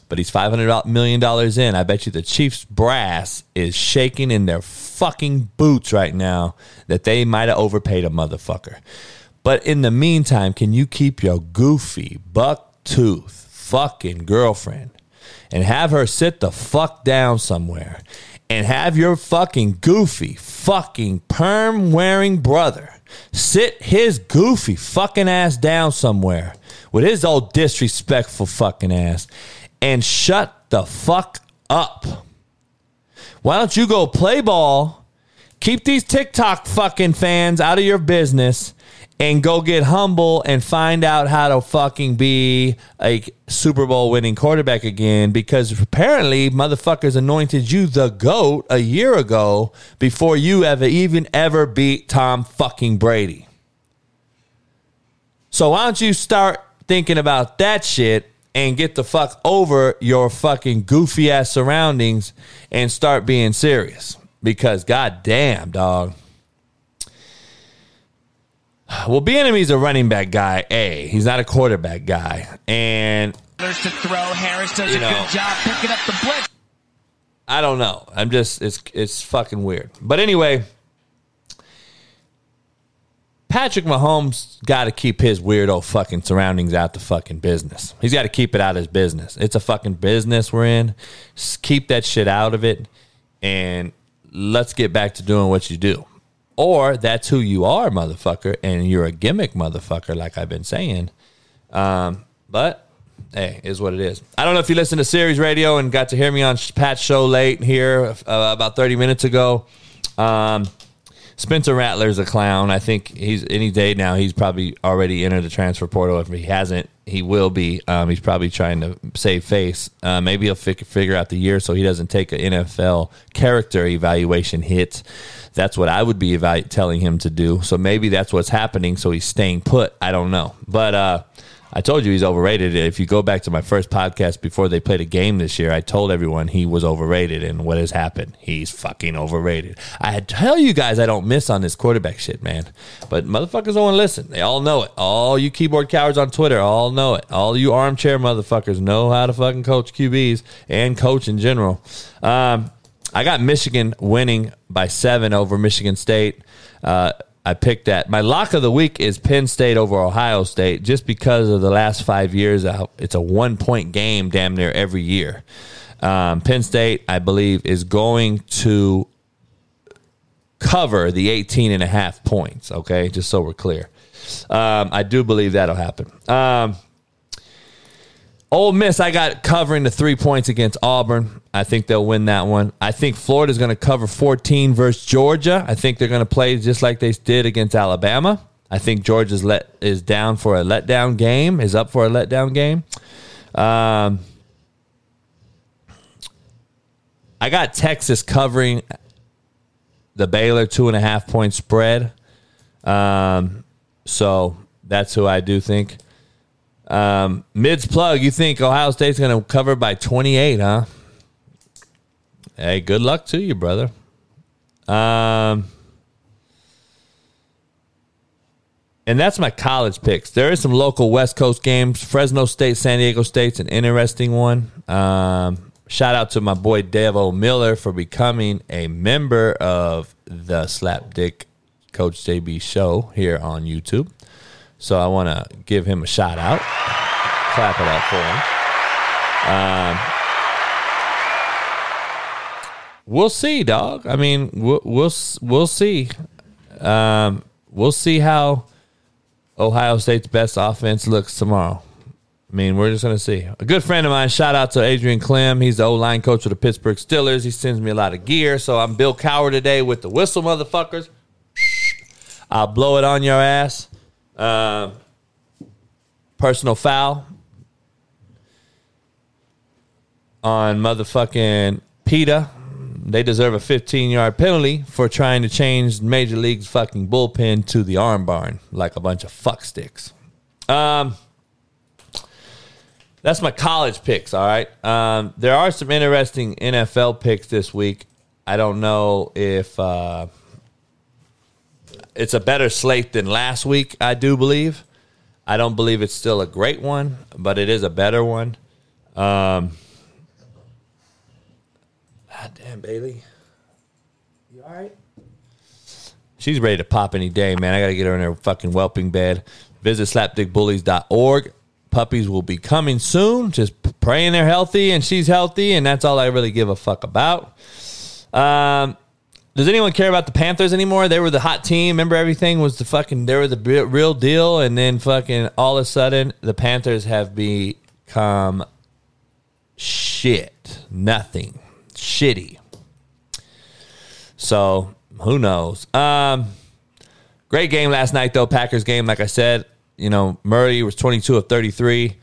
But he's $500 million in. I bet you the Chiefs brass is shaking in their fucking boots right now that they might have overpaid a motherfucker. But in the meantime, can you keep your goofy, buck tooth fucking girlfriend and have her sit the fuck down somewhere and have your fucking goofy, fucking perm wearing brother sit his goofy fucking ass down somewhere with his old disrespectful fucking ass and shut the fuck up. Why don't you go play ball? Keep these TikTok fucking fans out of your business and go get humble and find out how to fucking be a Super Bowl winning quarterback again because apparently motherfuckers anointed you the GOAT a year ago before you ever even ever beat Tom fucking Brady. So why don't you start thinking about that shit and get the fuck over your fucking goofy ass surroundings and start being serious? Because goddamn, dog. Well, Bieniemy's a running back guy. A, he's not a quarterback guy, and to throw. Harris does a know. good job picking up the blitz. I don't know. I'm just it's it's fucking weird. But anyway, Patrick Mahomes got to keep his weirdo fucking surroundings out the fucking business. He's got to keep it out of his business. It's a fucking business we're in. Just keep that shit out of it, and let's get back to doing what you do. Or that's who you are, motherfucker, and you're a gimmick motherfucker, like I've been saying. Um, but hey, is what it is. I don't know if you listened to Sirius Radio and got to hear me on Pat's show late here uh, about 30 minutes ago. Um, Spencer Rattler's a clown. I think he's any day now. He's probably already entered the transfer portal. If he hasn't, he will be. Um, he's probably trying to save face. Uh, maybe he'll fi- figure out the year so he doesn't take an NFL character evaluation hit. That's what I would be telling him to do. So maybe that's what's happening. So he's staying put. I don't know, but. Uh, I told you he's overrated. If you go back to my first podcast before they played a game this year, I told everyone he was overrated. And what has happened? He's fucking overrated. I tell you guys I don't miss on this quarterback shit, man. But motherfuckers don't want to listen. They all know it. All you keyboard cowards on Twitter all know it. All you armchair motherfuckers know how to fucking coach QBs and coach in general. Um, I got Michigan winning by seven over Michigan State. Uh, I picked that. My lock of the week is Penn State over Ohio State, just because of the last five years. It's a one point game damn near every year. Um, Penn State, I believe, is going to cover the 18 and a half points. Okay, just so we're clear. Um, I do believe that'll happen. Um, Ole Miss, I got covering the three points against Auburn. I think they'll win that one. I think Florida's going to cover 14 versus Georgia. I think they're going to play just like they did against Alabama. I think Georgia's let is down for a letdown game. Is up for a letdown game. Um, I got Texas covering the Baylor two and a half point spread. Um, so that's who I do think. Um, Mids plug, you think Ohio State's going to cover by 28, huh? Hey, good luck to you, brother. Um, and that's my college picks. There is some local West Coast games. Fresno State, San Diego State's an interesting one. Um, shout out to my boy Devo Miller for becoming a member of the Slapdick Coach JB show here on YouTube. So I want to give him a shout out. Clap it up for him. Um, we'll see, dog. I mean, we'll we'll, we'll see. Um, we'll see how Ohio State's best offense looks tomorrow. I mean, we're just going to see. A good friend of mine, shout out to Adrian Klemm. He's the O line coach of the Pittsburgh Steelers. He sends me a lot of gear. So I'm Bill Cowher today with the whistle, motherfuckers. I'll blow it on your ass. Uh, personal foul on motherfucking PETA. They deserve a 15 yard penalty for trying to change Major League's fucking bullpen to the arm barn like a bunch of fuck sticks. Um, that's my college picks, all right? Um, there are some interesting NFL picks this week. I don't know if. Uh, it's a better slate than last week, I do believe. I don't believe it's still a great one, but it is a better one. Um, God damn, Bailey. You all right? She's ready to pop any day, man. I got to get her in her fucking whelping bed. Visit slapdickbullies.org. Puppies will be coming soon. Just praying they're healthy and she's healthy, and that's all I really give a fuck about. Um, does anyone care about the Panthers anymore? They were the hot team. Remember, everything was the fucking. They were the real deal, and then fucking all of a sudden, the Panthers have become shit. Nothing. Shitty. So who knows? Um, great game last night though. Packers game, like I said. You know, Murray was twenty two of thirty three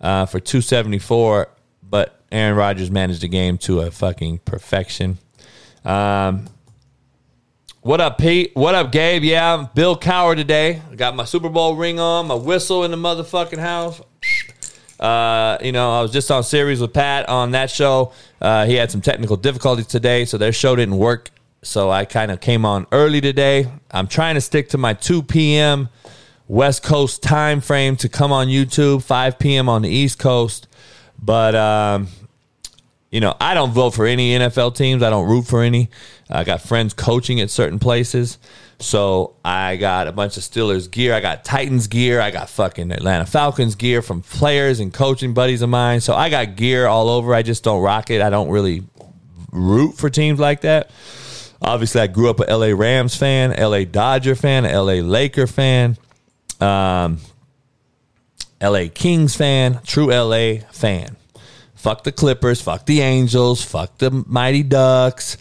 uh, for two seventy four, but Aaron Rodgers managed the game to a fucking perfection. Um, what up, Pete? What up, Gabe? Yeah, I'm Bill Cowher today. I got my Super Bowl ring on, my whistle in the motherfucking house. Uh, you know, I was just on Sirius with Pat on that show. Uh, he had some technical difficulties today, so their show didn't work. So I kind of came on early today. I'm trying to stick to my 2 p.m. West Coast time frame to come on YouTube, 5 p.m. on the East Coast. But um, you know, I don't vote for any NFL teams. I don't root for any. I got friends coaching at certain places. So I got a bunch of Steelers gear. I got Titans gear. I got fucking Atlanta Falcons gear from players and coaching buddies of mine. So I got gear all over. I just don't rock it. I don't really root for teams like that. Obviously, I grew up a LA Rams fan, LA Dodger fan, LA Laker fan, um, LA Kings fan, true LA fan. Fuck the Clippers, fuck the Angels, fuck the Mighty Ducks,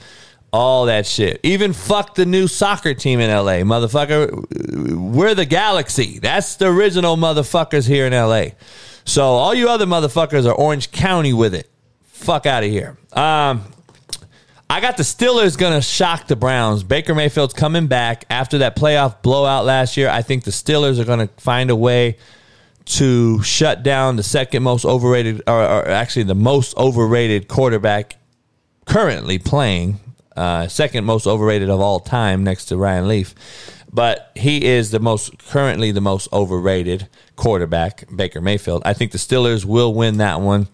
all that shit. Even fuck the new soccer team in LA, motherfucker. We're the Galaxy. That's the original motherfuckers here in LA. So all you other motherfuckers are Orange County with it. Fuck out of here. Um, I got the Steelers going to shock the Browns. Baker Mayfield's coming back after that playoff blowout last year. I think the Steelers are going to find a way to shut down the second most overrated, or, or actually the most overrated quarterback currently playing, uh, second most overrated of all time next to Ryan Leaf. But he is the most currently the most overrated quarterback, Baker Mayfield. I think the Steelers will win that one.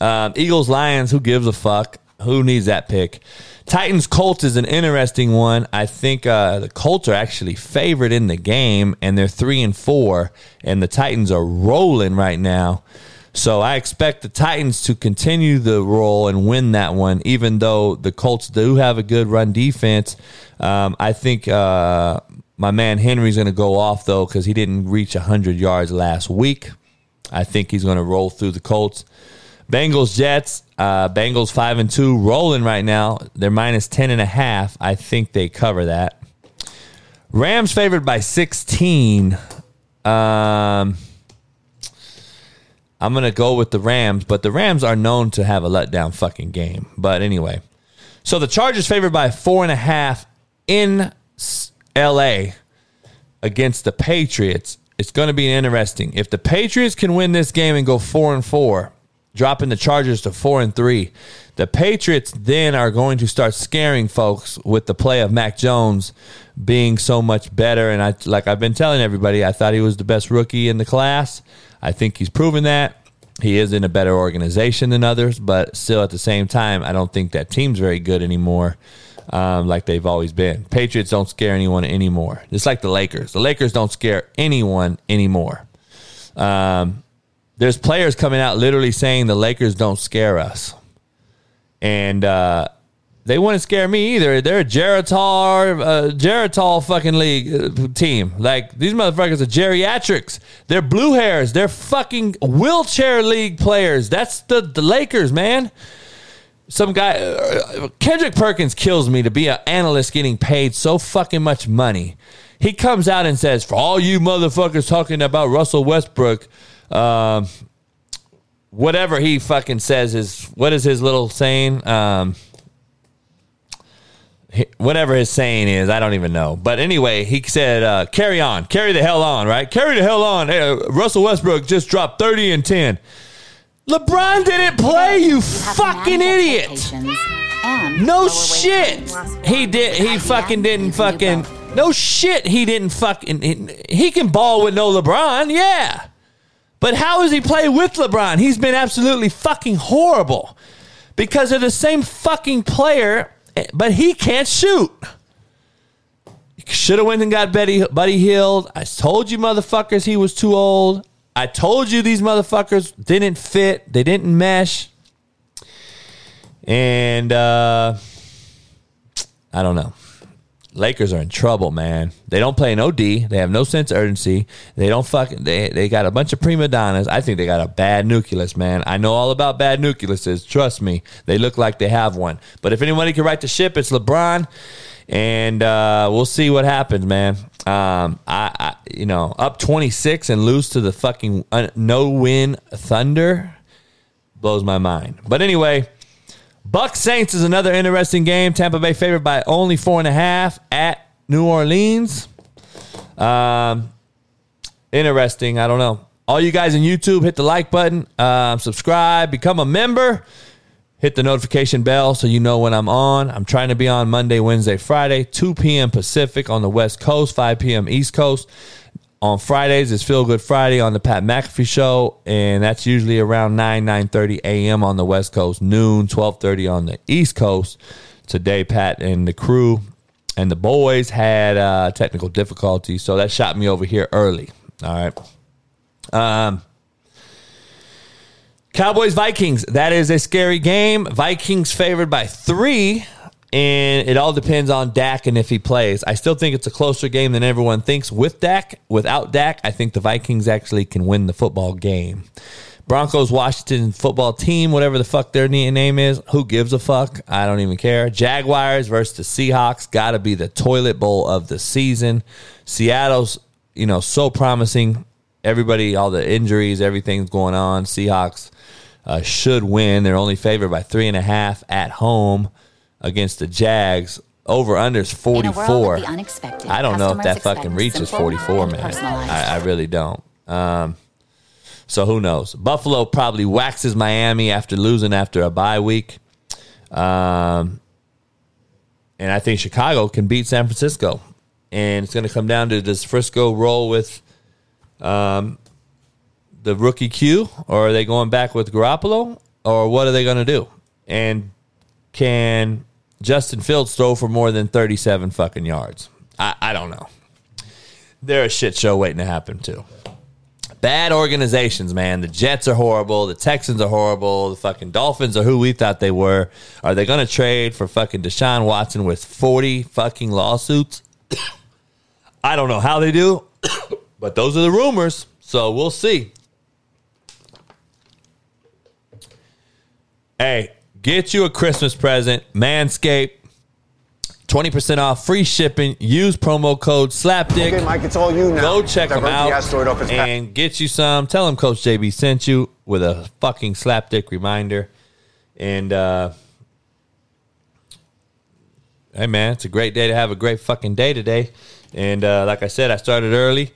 Um, Eagles Lions, who gives a fuck? Who needs that pick? Titans Colts is an interesting one. I think uh, the Colts are actually favored in the game, and they're three and four, and the Titans are rolling right now. So I expect the Titans to continue the roll and win that one, even though the Colts do have a good run defense. Um, I think uh, my man Henry's going to go off though because he didn't reach 100 yards last week. I think he's going to roll through the Colts. Bengals Jets. Uh, Bengals five and two rolling right now. They're minus ten and a half. I think they cover that. Rams favored by sixteen. Um, I'm gonna go with the Rams, but the Rams are known to have a letdown fucking game. But anyway, so the Chargers favored by four and a half in L.A. against the Patriots. It's going to be interesting. If the Patriots can win this game and go four and four, dropping the Chargers to four and three. The Patriots then are going to start scaring folks with the play of Mac Jones being so much better. And I, like I've been telling everybody, I thought he was the best rookie in the class. I think he's proven that. He is in a better organization than others, but still at the same time, I don't think that team's very good anymore. Um, like they've always been. Patriots don't scare anyone anymore. It's like the Lakers. The Lakers don't scare anyone anymore. Um, there's players coming out literally saying the Lakers don't scare us. And uh, they wouldn't scare me either. They're a Geritol, uh, Geritol fucking league uh, team. Like these motherfuckers are geriatrics. They're blue hairs. They're fucking wheelchair league players. That's the, the Lakers, man. Some guy, uh, Kendrick Perkins kills me to be an analyst getting paid so fucking much money. He comes out and says, for all you motherfuckers talking about Russell Westbrook, um, whatever he fucking says is what is his little saying? Um, whatever his saying is, I don't even know. But anyway, he said, uh, "Carry on, carry the hell on, right? Carry the hell on." Hey, Russell Westbrook just dropped thirty and ten. LeBron didn't play, you fucking idiot. No shit. He did. He fucking didn't fucking. No shit. He didn't fucking. He, he can ball with no LeBron. Yeah. But how does he play with LeBron? He's been absolutely fucking horrible because they're the same fucking player, but he can't shoot. Should have went and got Betty, Buddy Hield. I told you motherfuckers he was too old. I told you these motherfuckers didn't fit. They didn't mesh. And uh, I don't know. Lakers are in trouble, man. They don't play no D. They have no sense of urgency. They don't fucking. They they got a bunch of prima donnas. I think they got a bad nucleus, man. I know all about bad nucleuses. Trust me, they look like they have one. But if anybody can write the ship, it's LeBron, and uh, we'll see what happens, man. Um, I, I you know up twenty six and lose to the fucking uh, no win Thunder blows my mind. But anyway. Buck Saints is another interesting game. Tampa Bay favored by only four and a half at New Orleans. Um, interesting. I don't know. All you guys in YouTube, hit the like button, uh, subscribe, become a member, hit the notification bell so you know when I'm on. I'm trying to be on Monday, Wednesday, Friday, 2 p.m. Pacific on the West Coast, 5 p.m. East Coast. On Fridays is Feel Good Friday on the Pat McAfee Show, and that's usually around 9, 9.30 a.m. on the West Coast, noon, 12.30 on the East Coast. Today, Pat and the crew and the boys had uh, technical difficulties, so that shot me over here early. All right. Um, Cowboys Vikings. That is a scary game. Vikings favored by three, and it all depends on Dak and if he plays. I still think it's a closer game than everyone thinks with Dak. Without Dak, I think the Vikings actually can win the football game. Broncos Washington football team, whatever the fuck their name is. Who gives a fuck? I don't even care. Jaguars versus the Seahawks. Got to be the toilet bowl of the season. Seattle's, you know, so promising. Everybody, all the injuries, everything's going on. Seahawks uh, should win. They're only favored by three and a half at home against the Jags. Over under is 44. I don't know if that fucking reaches 44, man. I, I, really don't. Um, so who knows? Buffalo probably waxes Miami after losing after a bye week. Um, and I think Chicago can beat San Francisco. And it's going to come down to does Frisco roll with um, the rookie Q, or are they going back with Garoppolo, or what are they going to do? And can Justin Fields throw for more than 37 fucking yards? I, I don't know. They're a shit show waiting to happen, too. Bad organizations, man. The Jets are horrible. The Texans are horrible. The fucking Dolphins are who we thought they were. Are they going to trade for fucking Deshaun Watson with 40 fucking lawsuits? I don't know how they do, but those are the rumors. So we'll see. Hey, get you a Christmas present. Manscaped. 20% off, free shipping. Use promo code SLAPDICK. Okay, Mike, it's all you now. Go check them out the and get you some. Tell them Coach JB sent you with a fucking slapdick reminder. And, uh, hey, man, it's a great day to have a great fucking day today. And uh, like I said, I started early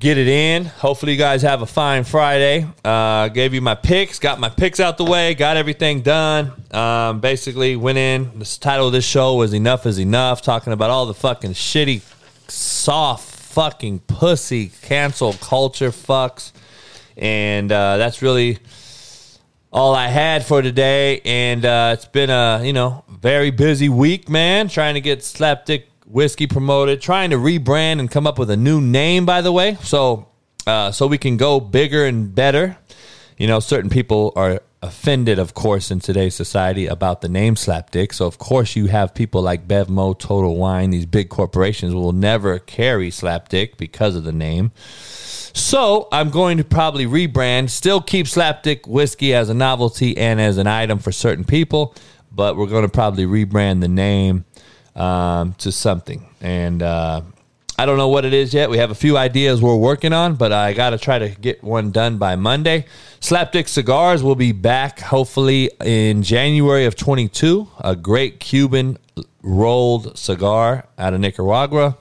get it in. Hopefully, you guys have a fine Friday. Uh, gave you my picks, got my picks out the way, got everything done. Um, basically, went in. The title of this show was Enough is Enough, talking about all the fucking shitty, soft, fucking pussy cancel culture fucks. And uh, that's really all I had for today. And uh, it's been a, you know, very busy week, man, trying to get slapdick whiskey promoted, trying to rebrand and come up with a new name, by the way. So, uh, so we can go bigger and better. You know, certain people are offended, of course, in today's society about the name Slapdick. So, of course, you have people like Bevmo, Total Wine, these big corporations will never carry Slapdick because of the name. So, I'm going to probably rebrand, still keep Slapdick whiskey as a novelty and as an item for certain people, but we're going to probably rebrand the name um, to something. And uh, I don't know what it is yet. We have a few ideas we're working on, but I got to try to get one done by Monday. Slapdick Cigars will be back hopefully in January of 22. A great Cuban rolled cigar out of Nicaragua.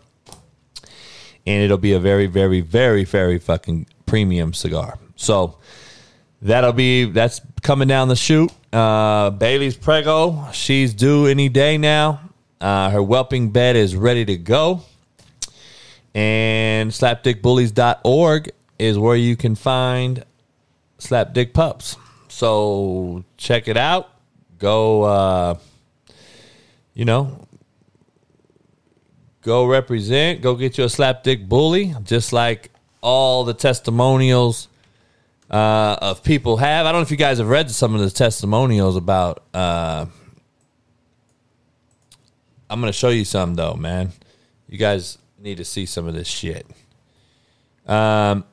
And it'll be a very, very, very, very fucking premium cigar. So that'll be, that's coming down the chute. Uh, Bailey's Prego, she's due any day now. Uh, her whelping bed is ready to go. And slapdickbullies.org is where you can find slapdick pups. So check it out. Go, uh, you know, go represent. Go get you a slapdick bully, just like all the testimonials uh, of people have. I don't know if you guys have read some of the testimonials about. Uh, I'm gonna show you some though, man. You guys need to see some of this shit. Um,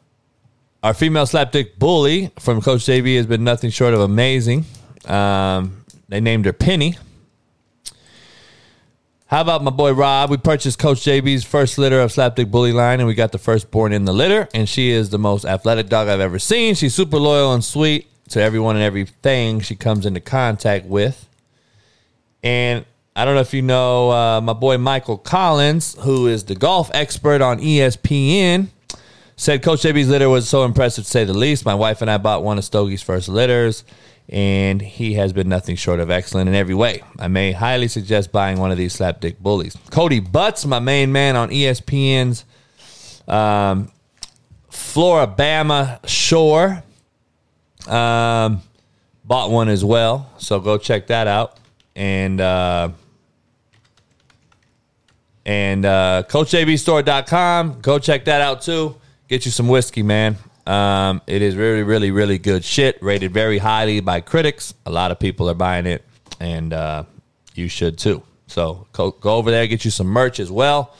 our female slapdick bully from Coach JB has been nothing short of amazing. Um, they named her Penny. How about my boy Rob? We purchased Coach JB's first litter of slapdick bully line, and we got the firstborn in the litter. And she is the most athletic dog I've ever seen. She's super loyal and sweet to everyone and everything she comes into contact with. And I don't know if you know uh, my boy Michael Collins, who is the golf expert on ESPN, said Coach JB's litter was so impressive to say the least. My wife and I bought one of Stogie's first litters, and he has been nothing short of excellent in every way. I may highly suggest buying one of these slapdick bullies. Codi Butts, my main man on ESPN's Um, Floribama Shore um, bought one as well. So go check that out. And uh, and uh, CoachJBStore.com. Go check that out too. Get you some whiskey, man. Um, it is really, really, really good shit. Rated very highly by critics. A lot of people are buying it, and uh, you should too. So go, go over there, get you some merch as well,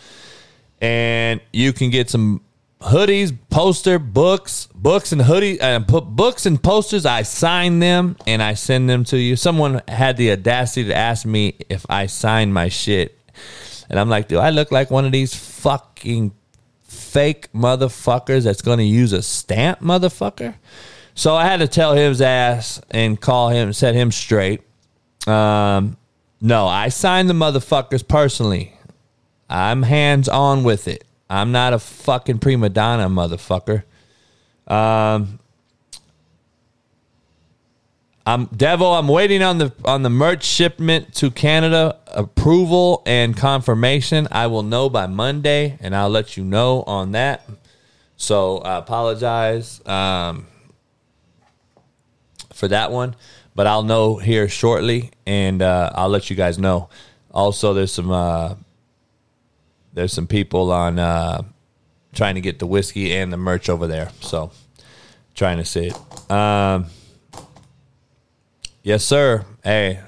and you can get some hoodies, poster, books, books and hoodies, and put books and posters. I sign them and I send them to you. Someone had the audacity to ask me if I signed my shit, and I'm like, do I look like one of these fucking fake motherfuckers that's going to use a stamp, motherfucker? So I had to tell his ass and call him, set him straight. Um, no, I signed the motherfuckers personally. I'm hands on with it. I'm not a fucking prima donna, motherfucker. Um, I'm Devo. I'm waiting on the on the merch shipment to Canada approval and confirmation. I will know by Monday, and I'll let you know on that. So I apologize um, for that one, but I'll know here shortly, and uh, I'll let you guys know. Also, there's some uh, there's some people on uh, trying to get the whiskey and the merch over there. So trying to see it. Um, yes, sir. Hey,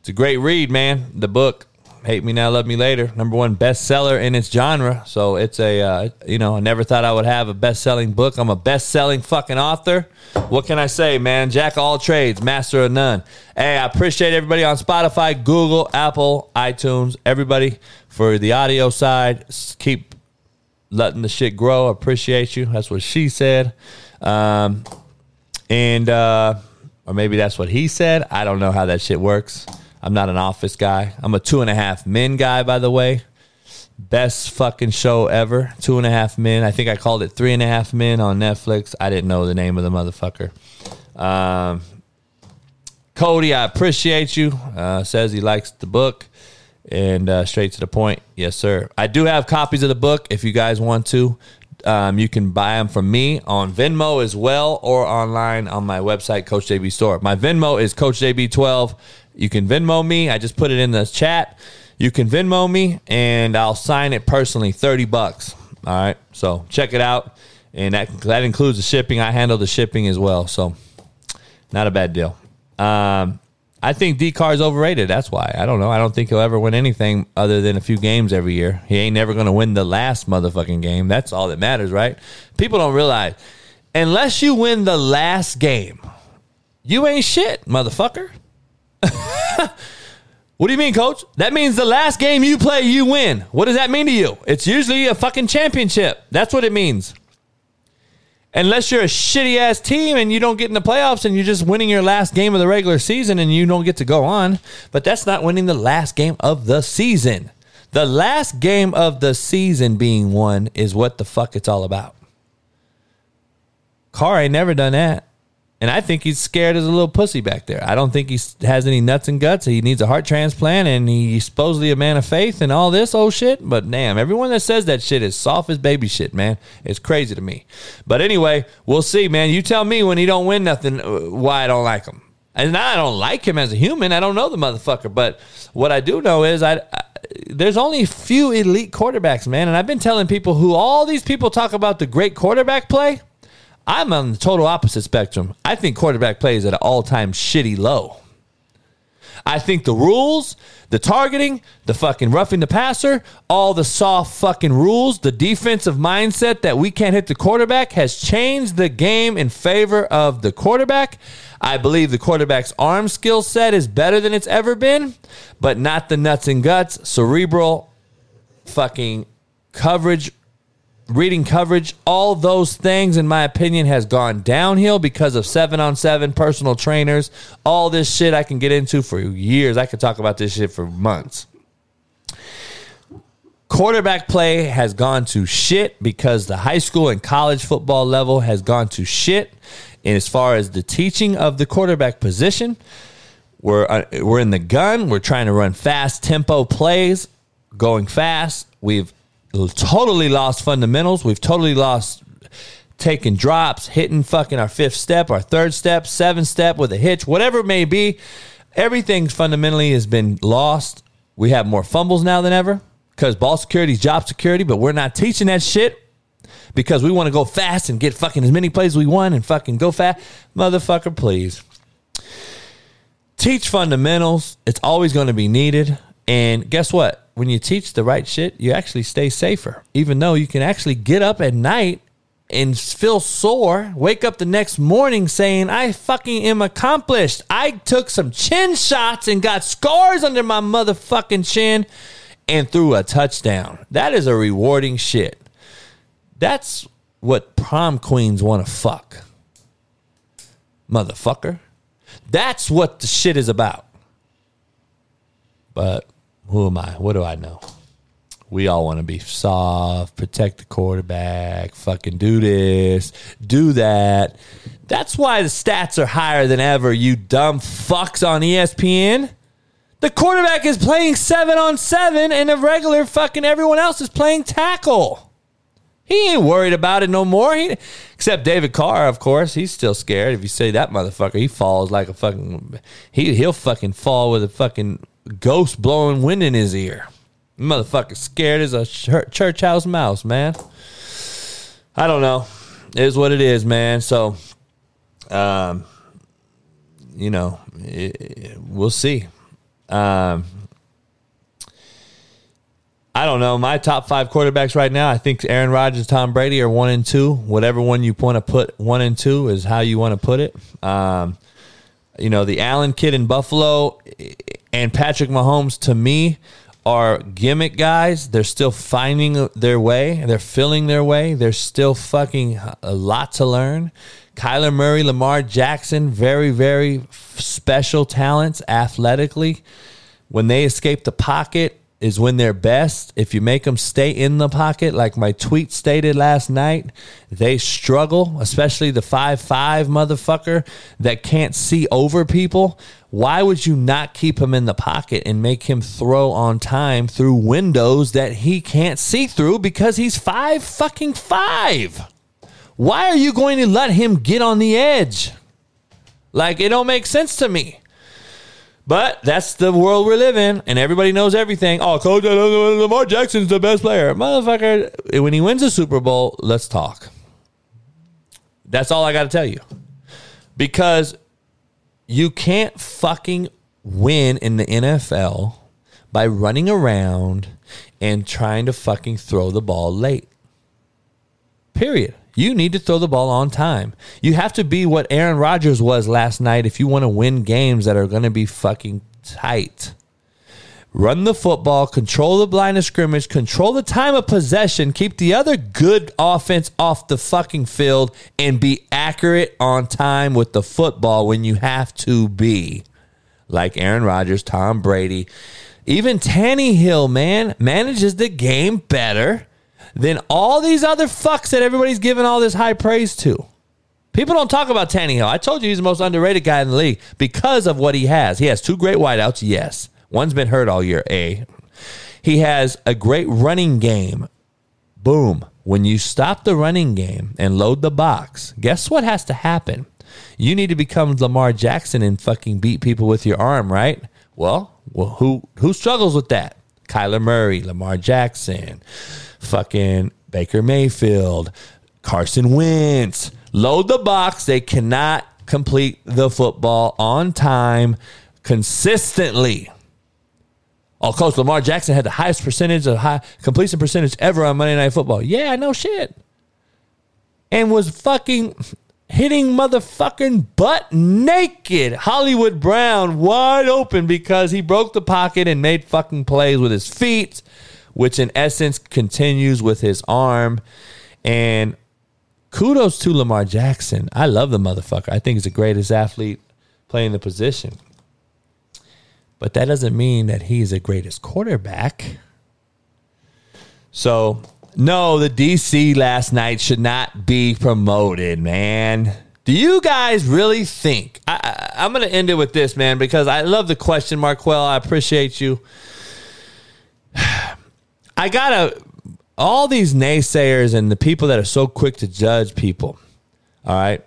it's a great read, man. The book. Hate Me Now, Love Me Later, number one bestseller in its genre. So it's a, uh, you know, I never thought I would have a best selling book. I'm a best selling fucking author. What can I say, man? Jack of all trades, master of none. Hey, I appreciate everybody on Spotify, Google, Apple, iTunes, everybody for the audio side. Keep letting the shit grow. Appreciate you. That's what she said. Um, and, uh, or maybe that's what he said. I don't know how that shit works. I'm not an office guy. I'm a two and a half men guy, by the way. Best fucking show ever. Two and a half men. I think I called it three and a half men on Netflix. I didn't know the name of the motherfucker. Um, Cody, I appreciate you. Uh, says he likes the book and uh, straight to the point. Yes, sir. I do have copies of the book if you guys want to. Um, you can buy them from me on Venmo as well or online on my website, Coach JB Store. My Venmo is Coach JB12. You can Venmo me. I just put it in the chat. You can Venmo me and I'll sign it personally, 30 bucks. All right. So check it out. And that, that includes the shipping. I handle the shipping as well. So not a bad deal. Um, I think D is overrated. That's why. I don't know. I don't think he'll ever win anything other than a few games every year. He ain't never going to win the last motherfucking game. That's all that matters, right? People don't realize unless you win the last game, you ain't shit, motherfucker. what do you mean, coach? That means the last game you play, you win. What does that mean to you? It's usually a fucking championship. That's what it means. Unless you're a shitty ass team and you don't get in the playoffs and you're just winning your last game of the regular season and you don't get to go on. But that's not winning the last game of the season. The last game of the season being won is what the fuck it's all about. Carr ain't never done that. And I think he's scared as a little pussy back there. I don't think he has any nuts and guts. He needs a heart transplant and he's supposedly a man of faith and all this old shit. But damn, everyone that says that shit is soft as baby shit, man. It's crazy to me. But anyway, we'll see, man. You tell me when he don't win nothing uh, why I don't like him. And I don't like him as a human. I don't know the motherfucker. But what I do know is I, I there's only a few elite quarterbacks, man. And I've been telling people who all these people talk about the great quarterback play – I'm on the total opposite spectrum. I think quarterback play is at an all time shitty low. I think the rules, the targeting, the fucking roughing the passer, all the soft fucking rules, the defensive mindset that we can't hit the quarterback has changed the game in favor of the quarterback. I believe the quarterback's arm skill set is better than it's ever been, but not the nuts and guts, cerebral fucking coverage reading coverage, all those things, in my opinion, has gone downhill because of seven on seven personal trainers. All this shit I can get into for years. I could talk about this shit for months. Quarterback play has gone to shit because the high school and college football level has gone to shit. And as far as the teaching of the quarterback position, we're uh, we're in the gun. We're trying to run fast tempo plays, going fast. We've totally lost fundamentals. We've totally lost taking drops, hitting fucking our fifth step, our third step, seventh step with a hitch, whatever it may be. Everything fundamentally has been lost. We have more fumbles now than ever because ball security is job security, but we're not teaching that shit because we want to go fast and get fucking as many plays as we want and fucking go fast. Motherfucker, please. Teach fundamentals. It's always going to be needed. And guess what? When you teach the right shit, you actually stay safer, even though you can actually get up at night and feel sore, wake up the next morning saying, I fucking am accomplished. I took some chin shots and got scars under my motherfucking chin and threw a touchdown. That is a rewarding shit. That's what prom queens want to fuck. Motherfucker. That's what the shit is about. But who am I? What do I know? We all want to be soft, protect the quarterback, fucking do this, do that. That's why the stats are higher than ever, you dumb fucks on ESPN. The quarterback is playing seven on seven, and the regular fucking everyone else is playing tackle. He ain't worried about it no more. He, except David Carr, of course. He's still scared. If you say that motherfucker, he falls like a fucking. He he'll fucking fall with a fucking ghost blowing wind in his ear. Motherfucker scared as a church house mouse, man. I don't know. It is what it is, man. So, um, you know, it, it, we'll see. Um, I don't know. My top five quarterbacks right now, I think Aaron Rodgers, Tom Brady are one and two. Whatever one you want to put one and two is how you want to put it. Um, you know, the Allen kid in Buffalo and Patrick Mahomes to me are gimmick guys. They're still finding their way. They're filling their way. They're still fucking a lot to learn. Kyler Murray, Lamar Jackson, very, very special talents athletically. When they escape the pocket, is when they're best. If you make them stay in the pocket, like my tweet stated last night, they struggle, especially the 5 5 motherfucker that can't see over people. Why would you not keep him in the pocket and make him throw on time through windows that he can't see through because he's 5 fucking 5? Why are you going to let him get on the edge? Like, it don't make sense to me. But that's the world we're living, in, and everybody knows everything. Oh, Coach Lamar Jackson's the best player, motherfucker. When he wins a Super Bowl, let's talk. That's all I got to tell you, because you can't fucking win in the NFL by running around and trying to fucking throw the ball late. Period. You need to throw the ball on time. You have to be what Aaron Rodgers was last night if you want to win games that are going to be fucking tight. Run the football, control the line of scrimmage, control the time of possession, keep the other good offense off the fucking field, and be accurate on time with the football when you have to be. Like Aaron Rodgers, Tom Brady, even Tannehill, man, manages the game better than all these other fucks that everybody's giving all this high praise to. People don't talk about Tannehill. I told you he's the most underrated guy in the league because of what he has. He has two great wideouts, yes. One's been hurt all year, A. He has a great running game. Boom. When you stop the running game and load the box, guess what has to happen? You need to become Lamar Jackson and fucking beat people with your arm, right? Well, well who who struggles with that? Kyler Murray, Lamar Jackson, fucking Baker Mayfield, Carson Wentz. Load the box. They cannot complete the football on time consistently. Oh, Coach Lamar Jackson had the highest percentage of high completion percentage ever on Monday Night Football. Yeah, no shit. And was fucking hitting motherfucking butt naked. Hollywood Brown wide open because he broke the pocket and made fucking plays with his feet which in essence continues with his arm. And kudos to Lamar Jackson. I love the motherfucker. I think he's the greatest athlete playing the position. But that doesn't mean that he's the greatest quarterback. So, no, the DC last night should not be promoted, man. Do you guys really think? I, am going to end it with this, man, because I love the question, Marquel. I appreciate you. I gotta all these naysayers and the people that are so quick to judge people. All right,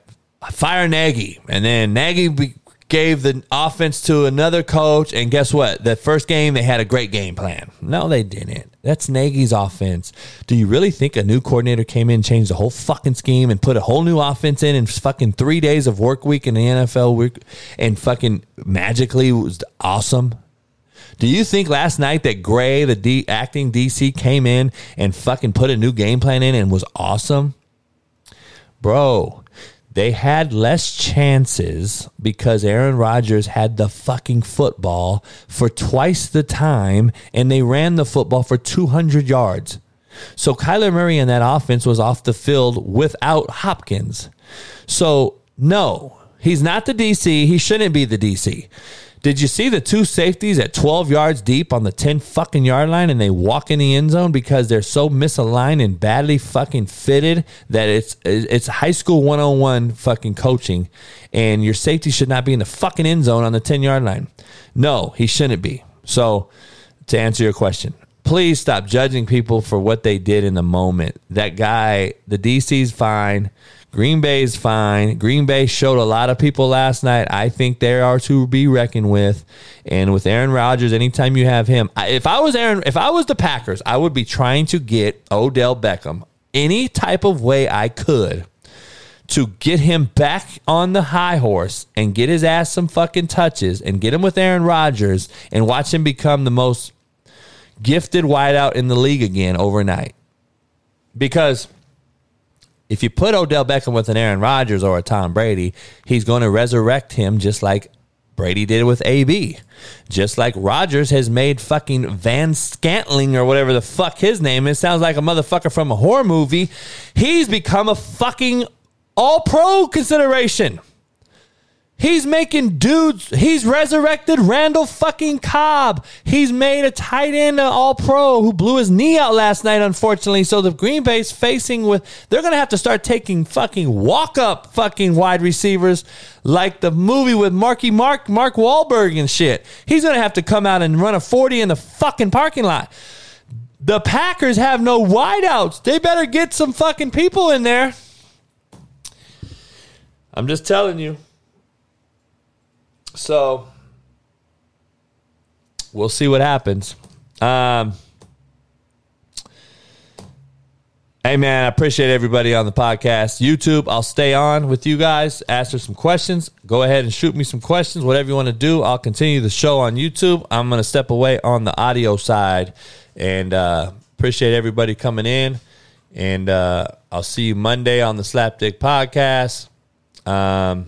fire Nagy, and then Nagy gave the offense to another coach, and guess what? The first game they had a great game plan. No, they didn't. That's Nagy's offense. Do you really think a new coordinator came in, changed the whole fucking scheme, and put a whole new offense in in fucking three days of work week in the NFL week, and fucking magically was awesome? Do you think last night that Gray, the D, acting DC, came in and fucking put a new game plan in and was awesome? Bro, they had less chances because Aaron Rodgers had the fucking football for twice the time and they ran the football for 200 yards. So Kyler Murray in that offense was off the field without Hopkins. So, no, he's not the DC. He shouldn't be the DC. Did you see the two safeties at 12 yards deep on the 10 fucking yard line and they walk in the end zone because they're so misaligned and badly fucking fitted that it's it's high school 101 fucking coaching and your safety should not be in the fucking end zone on the 10 yard line. No, he shouldn't be. So, to answer your question, please stop judging people for what they did in the moment. That guy, the DC's fine. Green Bay's fine. Green Bay showed a lot of people last night. I think they are to be reckoned with. And with Aaron Rodgers, anytime you have him, if I was Aaron, if I was the Packers, I would be trying to get Odell Beckham any type of way I could to get him back on the high horse and get his ass some fucking touches and get him with Aaron Rodgers and watch him become the most gifted wideout in the league again overnight. Because if you put Odell Beckham with an Aaron Rodgers or a Tom Brady, he's going to resurrect him just like Brady did with AB. Just like Rodgers has made fucking Van Scantling or whatever the fuck his name is. Sounds like a motherfucker from a horror movie. He's become a fucking all pro consideration. He's making dudes. He's resurrected Randall fucking Cobb. He's made a tight end uh, all pro who blew his knee out last night, unfortunately. So the Green Bay's facing with, they're going to have to start taking fucking walk up fucking wide receivers like the movie with Marky Mark, Mark Wahlberg and shit. He's going to have to come out and run a 40 in the fucking parking lot. The Packers have no wideouts. They better get some fucking people in there. I'm just telling you. So we'll see what happens. Um, hey, man, I appreciate everybody on the podcast. YouTube, I'll stay on with you guys, answer some questions. Go ahead and shoot me some questions, whatever you want to do. I'll continue the show on YouTube. I'm going to step away on the audio side and uh, appreciate everybody coming in. And uh, I'll see you Monday on the Slapdick podcast. Um,